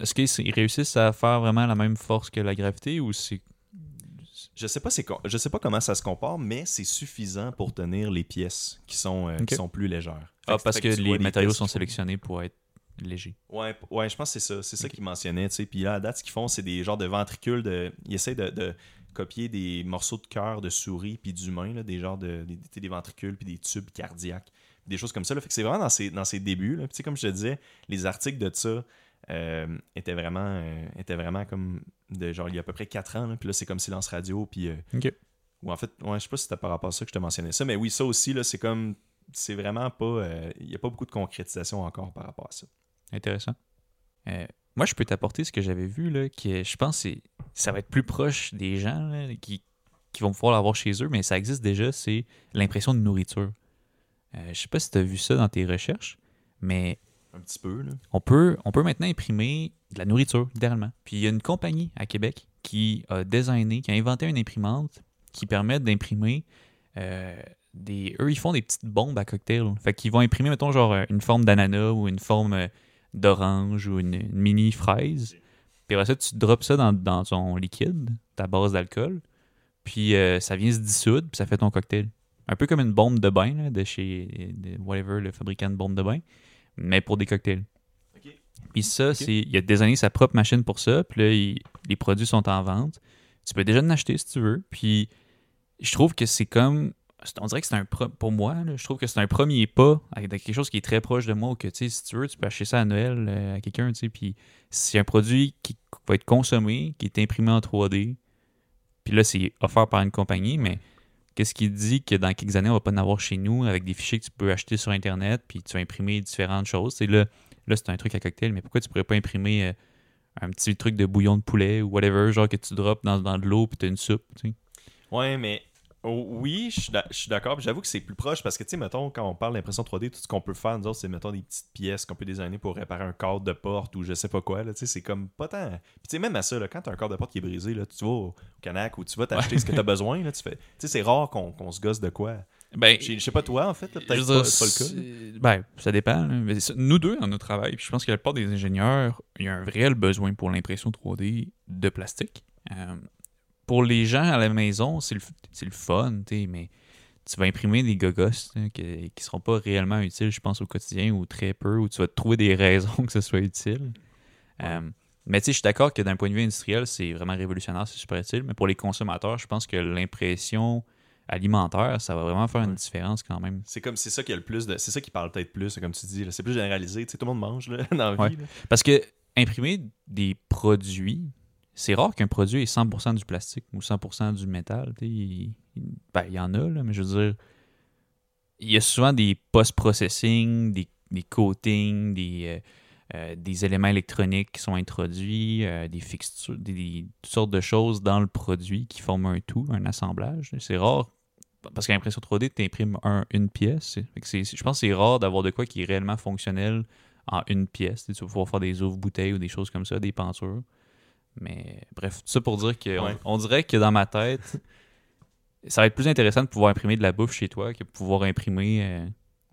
Est-ce qu'ils réussissent à faire vraiment la même force que la gravité ou c'est. Je sais pas, c'est je sais pas comment ça se compare, mais c'est suffisant pour tenir les pièces qui sont, euh, qui sont plus légères. Ah, parce que, les matériaux sont sélectionnés pour être légers. Ouais, ouais, je pense que c'est ça. C'est ça qu'ils mentionnaient, tu sais. Puis là, à date, ce qu'ils font, c'est des genres de ventricules. De... Ils essayent de, de copier des morceaux de cœur de souris puis d'humains, des genres de des, ventricules puis des tubes cardiaques, des choses comme ça. Là. Fait que c'est vraiment dans ses, dans ses débuts. Là. Puis, comme je te disais, les articles de ça euh, étaient vraiment euh, étaient vraiment comme de genre il y a à peu près 4 ans. là. Puis là, c'est comme silence radio. Puis euh, ou en fait, ouais, je sais pas si c'était par rapport à ça que je te mentionnais ça, mais oui, ça aussi, là, c'est comme c'est vraiment pas. euh, Il n'y a pas beaucoup de concrétisation encore par rapport à ça. Intéressant. Euh, moi, je peux t'apporter ce que j'avais vu, là, qui est- je pense que ça va être plus proche des gens là, qui, qui vont pouvoir l'avoir chez eux, mais ça existe déjà, c'est l'impression de nourriture. Euh, je sais pas si tu as vu ça dans tes recherches, mais Un petit peu, on peut, maintenant imprimer de la nourriture, littéralement. Puis il y a une compagnie à Québec qui a designé, qui a inventé une imprimante qui permet d'imprimer euh, des. Eux, ils font des petites bombes à cocktail. Fait qu'ils vont imprimer, mettons, genre euh, une forme d'ananas ou une forme euh, d'orange ou une, mini fraise. Puis après ça, tu drops ça dans, ton liquide, ta base d'alcool. Puis euh, ça vient se dissoudre, puis ça fait ton cocktail. Un peu comme une bombe de bain de chez whatever, le fabricant de bombes de bain, mais pour des cocktails. Puis ça, c'est il y a designé sa propre machine pour ça. Puis là, il- les produits sont en vente. Tu peux déjà en acheter si tu veux. Puis je trouve que c'est comme. On dirait que c'est un. pro- Pour moi, là, je trouve que c'est un premier pas avec quelque chose qui est très proche de moi. Ou que, tu sais, si tu veux, tu peux acheter ça à Noël euh, à quelqu'un. tu sais, Puis c'est un produit qui va être consommé, qui est imprimé en 3D. Puis là, c'est offert par une compagnie, mais qu'est-ce qui dit que dans quelques années, on va pas en avoir chez nous avec des fichiers que tu peux acheter sur Internet, puis tu vas imprimer différentes choses? Là, là c'est un truc à cocktail, mais pourquoi tu pourrais pas imprimer euh, un petit truc de bouillon de poulet ou whatever, genre que tu drops dans, dans de l'eau puis tu as une soupe, tu. Ouais, mais oh, oui, je suis d'accord. J'avoue que c'est plus proche parce que, tu sais, mettons, quand on parle d'impression 3D, tout ce qu'on peut faire, nous autres, c'est, mettons, des petites pièces qu'on peut designer pour réparer un cadre de porte ou je sais pas quoi. Tu sais, c'est comme pas tant. Puis, tu sais, même à ça, là, quand t'as un cadre de porte qui est brisé, là, tu vas au Canac ou tu vas t'acheter ce que t'as besoin. Là, tu fais. Tu sais, c'est rare qu'on qu'on se gosse de quoi. Ben, Je sais pas toi, en fait, là, peut-être pas, c'est pas le cas. Ben, ça dépend. Mais nous deux, dans notre travail, puis je pense que la plupart des ingénieurs, il y a un réel besoin pour l'impression 3D de plastique. Euh, pour les gens à la maison, c'est le, le fun, mais tu vas imprimer des gogos là, qui, qui seront pas réellement utiles, je pense, au quotidien ou très peu, ou tu vas trouver des (laughs) raisons que ce soit utile. Euh, mais tu sais, je suis d'accord que d'un point de vue industriel, c'est vraiment révolutionnaire, c'est super utile. Mais pour les consommateurs, je pense que l'impression alimentaire, ça va vraiment faire une différence quand même. C'est comme c'est ça qui a le plus de. C'est ça qui parle peut-être plus, comme tu dis. C'est plus généralisé. Tu sais, tout le monde mange là, (laughs) dans la Ouais. vie. là. Parce que imprimer des produits, c'est rare qu'un produit ait 100% du plastique ou 100% du métal. Il, ben, il y en a, là, mais je veux dire, il y a souvent des post-processing, des, des coatings, des, euh, euh, des éléments électroniques qui sont introduits, euh, des fixtures, des, toutes sortes de choses dans le produit qui forment un tout, un assemblage. C'est rare. Parce qu'à l'impression 3D, tu imprimes une pièce. Je pense que c'est rare d'avoir de quoi qui est réellement fonctionnel en une pièce. Tu vas pouvoir faire des ouvres-bouteilles ou des choses comme ça, des peintures. Mais bref, tout ça pour dire que on- Ouais. on, dirait que dans ma tête, ça va être plus intéressant de pouvoir imprimer de la bouffe chez toi que de pouvoir imprimer euh,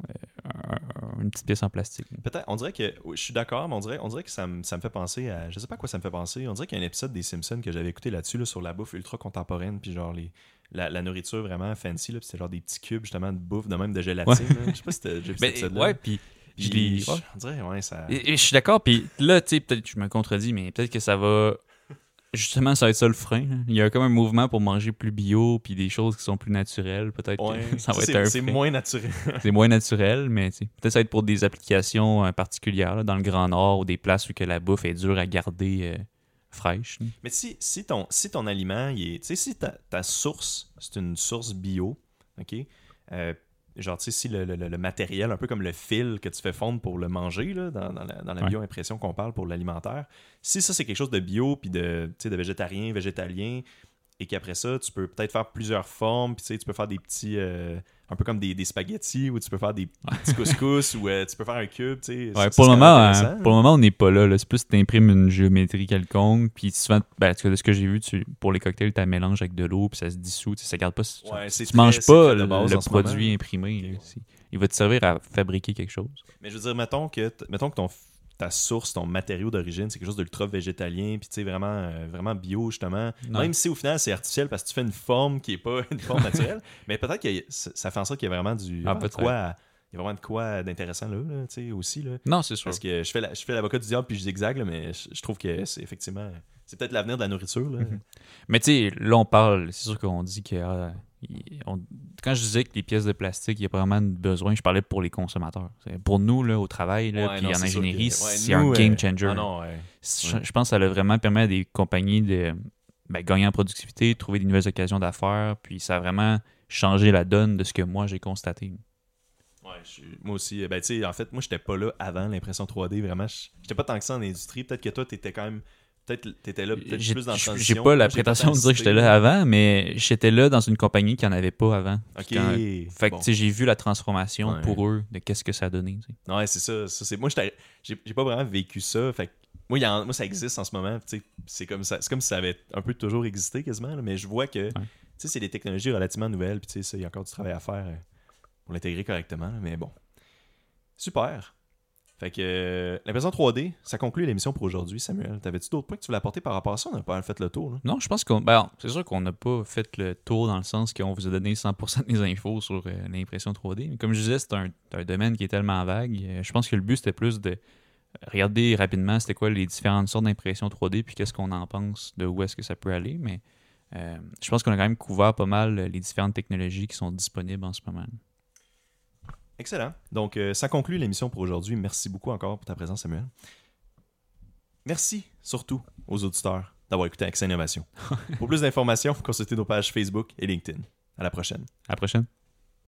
euh, un- une petite pièce en plastique. Peut-être, on dirait que. je suis d'accord, mais on dirait, on dirait que ça me, ça me fait penser à. Je sais pas à quoi ça me fait penser. On dirait qu'il y a un épisode des Simpsons que j'avais écouté là-dessus, là, sur la bouffe ultra contemporaine, puis genre les. La, la nourriture vraiment fancy, là, puis c'était genre des petits cubes justement de bouffe, de même de gélatine. là. Je sais pas si t'as déjà vu Ben, ouais, puis je je- ouais. Ouais, ça. Et- et je suis d'accord, puis là, tu sais, peut-être que je me contredis, mais peut-être que ça va. Justement, ça va être ça le frein. Il y a comme un mouvement pour manger plus bio, puis des choses qui sont plus naturelles. Peut-être Ouais, que (laughs) ça va être un C'est moins naturel. (laughs) C'est moins naturel, mais peut-être ça va être pour des applications euh, particulières, là, dans le Grand Nord ou des places où que la bouffe est dure à garder euh, fraîche. là. Mais si, si, ton, si ton aliment, il est, tu sais, si ta, ta source, c'est une source bio, OK? Euh, genre, tu sais, si le, le- le- le matériel, un peu comme le fil que tu fais fondre pour le manger, là, dans, dans la, dans la Ouais. bio-impression qu'on parle pour l'alimentaire, si ça, c'est quelque chose de bio, puis de, de végétarien, végétalien, et qu'après ça, tu peux peut-être faire plusieurs formes, puis tu sais, tu peux faire des petits... euh, un peu comme des, des spaghettis, ou tu peux faire des petits (laughs) couscous, ou euh, tu peux faire un cube, tu sais. Ouais, pour, le moment, hein, pour le moment, on n'est pas là. là. C'est plus tu imprimes une géométrie quelconque, puis souvent, ben, de ce que j'ai vu, tu, pour les cocktails, tu mélanges avec de l'eau, puis ça se dissout. tu sais, Ça garde pas. tu- Ouais, très- manges pas le, produit imprimé. Il va te servir à fabriquer quelque chose. Mais je veux dire, mettons que, mettons que ton, ta source, ton matériau d'origine, c'est quelque chose d'ultra végétalien, puis tu sais, vraiment, euh, vraiment bio, justement. Non. Même si au final, c'est artificiel parce que tu fais une forme qui est pas (laughs) une forme naturelle, mais peut-être que ça fait en sorte qu'il y a vraiment du. Ah, de quoi, il y a vraiment de quoi d'intéressant là, là, tu sais, aussi. Là. Non, c'est sûr. Parce que je fais la- je fais l'avocat du diable puis je zigzague, là, mais je, je trouve que c'est effectivement. C'est peut-être l'avenir de la nourriture. Là. (laughs) Mais tu sais, là, on parle, c'est sûr qu'on dit que. ah, on- quand je disais que les pièces de plastique, il y a vraiment besoin, je parlais pour les consommateurs. Pour nous, là, au travail, là, Ouais, puis non, en ingénierie, ouais, c'est un game euh, changer. Ah non, ouais. Je, je pense que ça a vraiment permis à des compagnies de ben, gagner en productivité, trouver des nouvelles occasions d'affaires, puis ça a vraiment changé la donne de ce que moi j'ai constaté. Ouais, je suis- moi aussi. Ben, tu sais, en fait, moi, j'étais pas là avant l'impression 3D. Vraiment, je- j'étais pas tant que ça en industrie. Peut-être que toi, t'étais quand même. Peut-être t'étais là peut-être plus dans la j'ai pas la prétention de dire que j'étais là avant, mais j'étais là dans une compagnie qui en avait pas avant. Ok. Quand- Fait que bon. tu j'ai vu la transformation Ouais. pour eux de qu'est-ce que ça a donné. tu sais. Ouais, c'est ça. ça, c'est... Moi, j'ai pas vraiment vécu ça. Fait que moi, y en- moi, ça existe en ce moment. tu C'est comme, ça... c'est comme si ça avait un peu toujours existé quasiment. là, mais je vois que tu c'est des technologies relativement nouvelles. Puis tu il y a encore du travail à faire euh, pour l'intégrer correctement. là, mais bon. Super. Fait que euh, l'impression 3D, ça conclut l'émission pour aujourd'hui, Samuel. T'avais-tu d'autres points que tu voulais apporter par rapport à ça? On n'a pas fait le tour. là. Non, je pense qu'on. Ben, c'est sûr qu'on n'a pas fait le tour dans le sens qu'on vous a donné 100% des infos sur euh, l'impression 3D. Mais comme je disais, c'est un, domaine qui est tellement vague. Euh, je pense que le but, c'était plus de regarder rapidement c'était quoi les différentes sortes d'impression 3D puis qu'est-ce qu'on en pense, de où est-ce que ça peut aller. Mais je pense qu'on a quand même couvert pas mal les différentes technologies qui sont disponibles en ce moment. Excellent. Donc, euh, ça conclut l'émission pour aujourd'hui. Merci beaucoup encore pour ta présence, Samuel. Merci surtout aux auditeurs d'avoir écouté Accès Innovation. (laughs) pour plus d'informations, consultez nos pages Facebook et LinkedIn. À la prochaine. À la prochaine.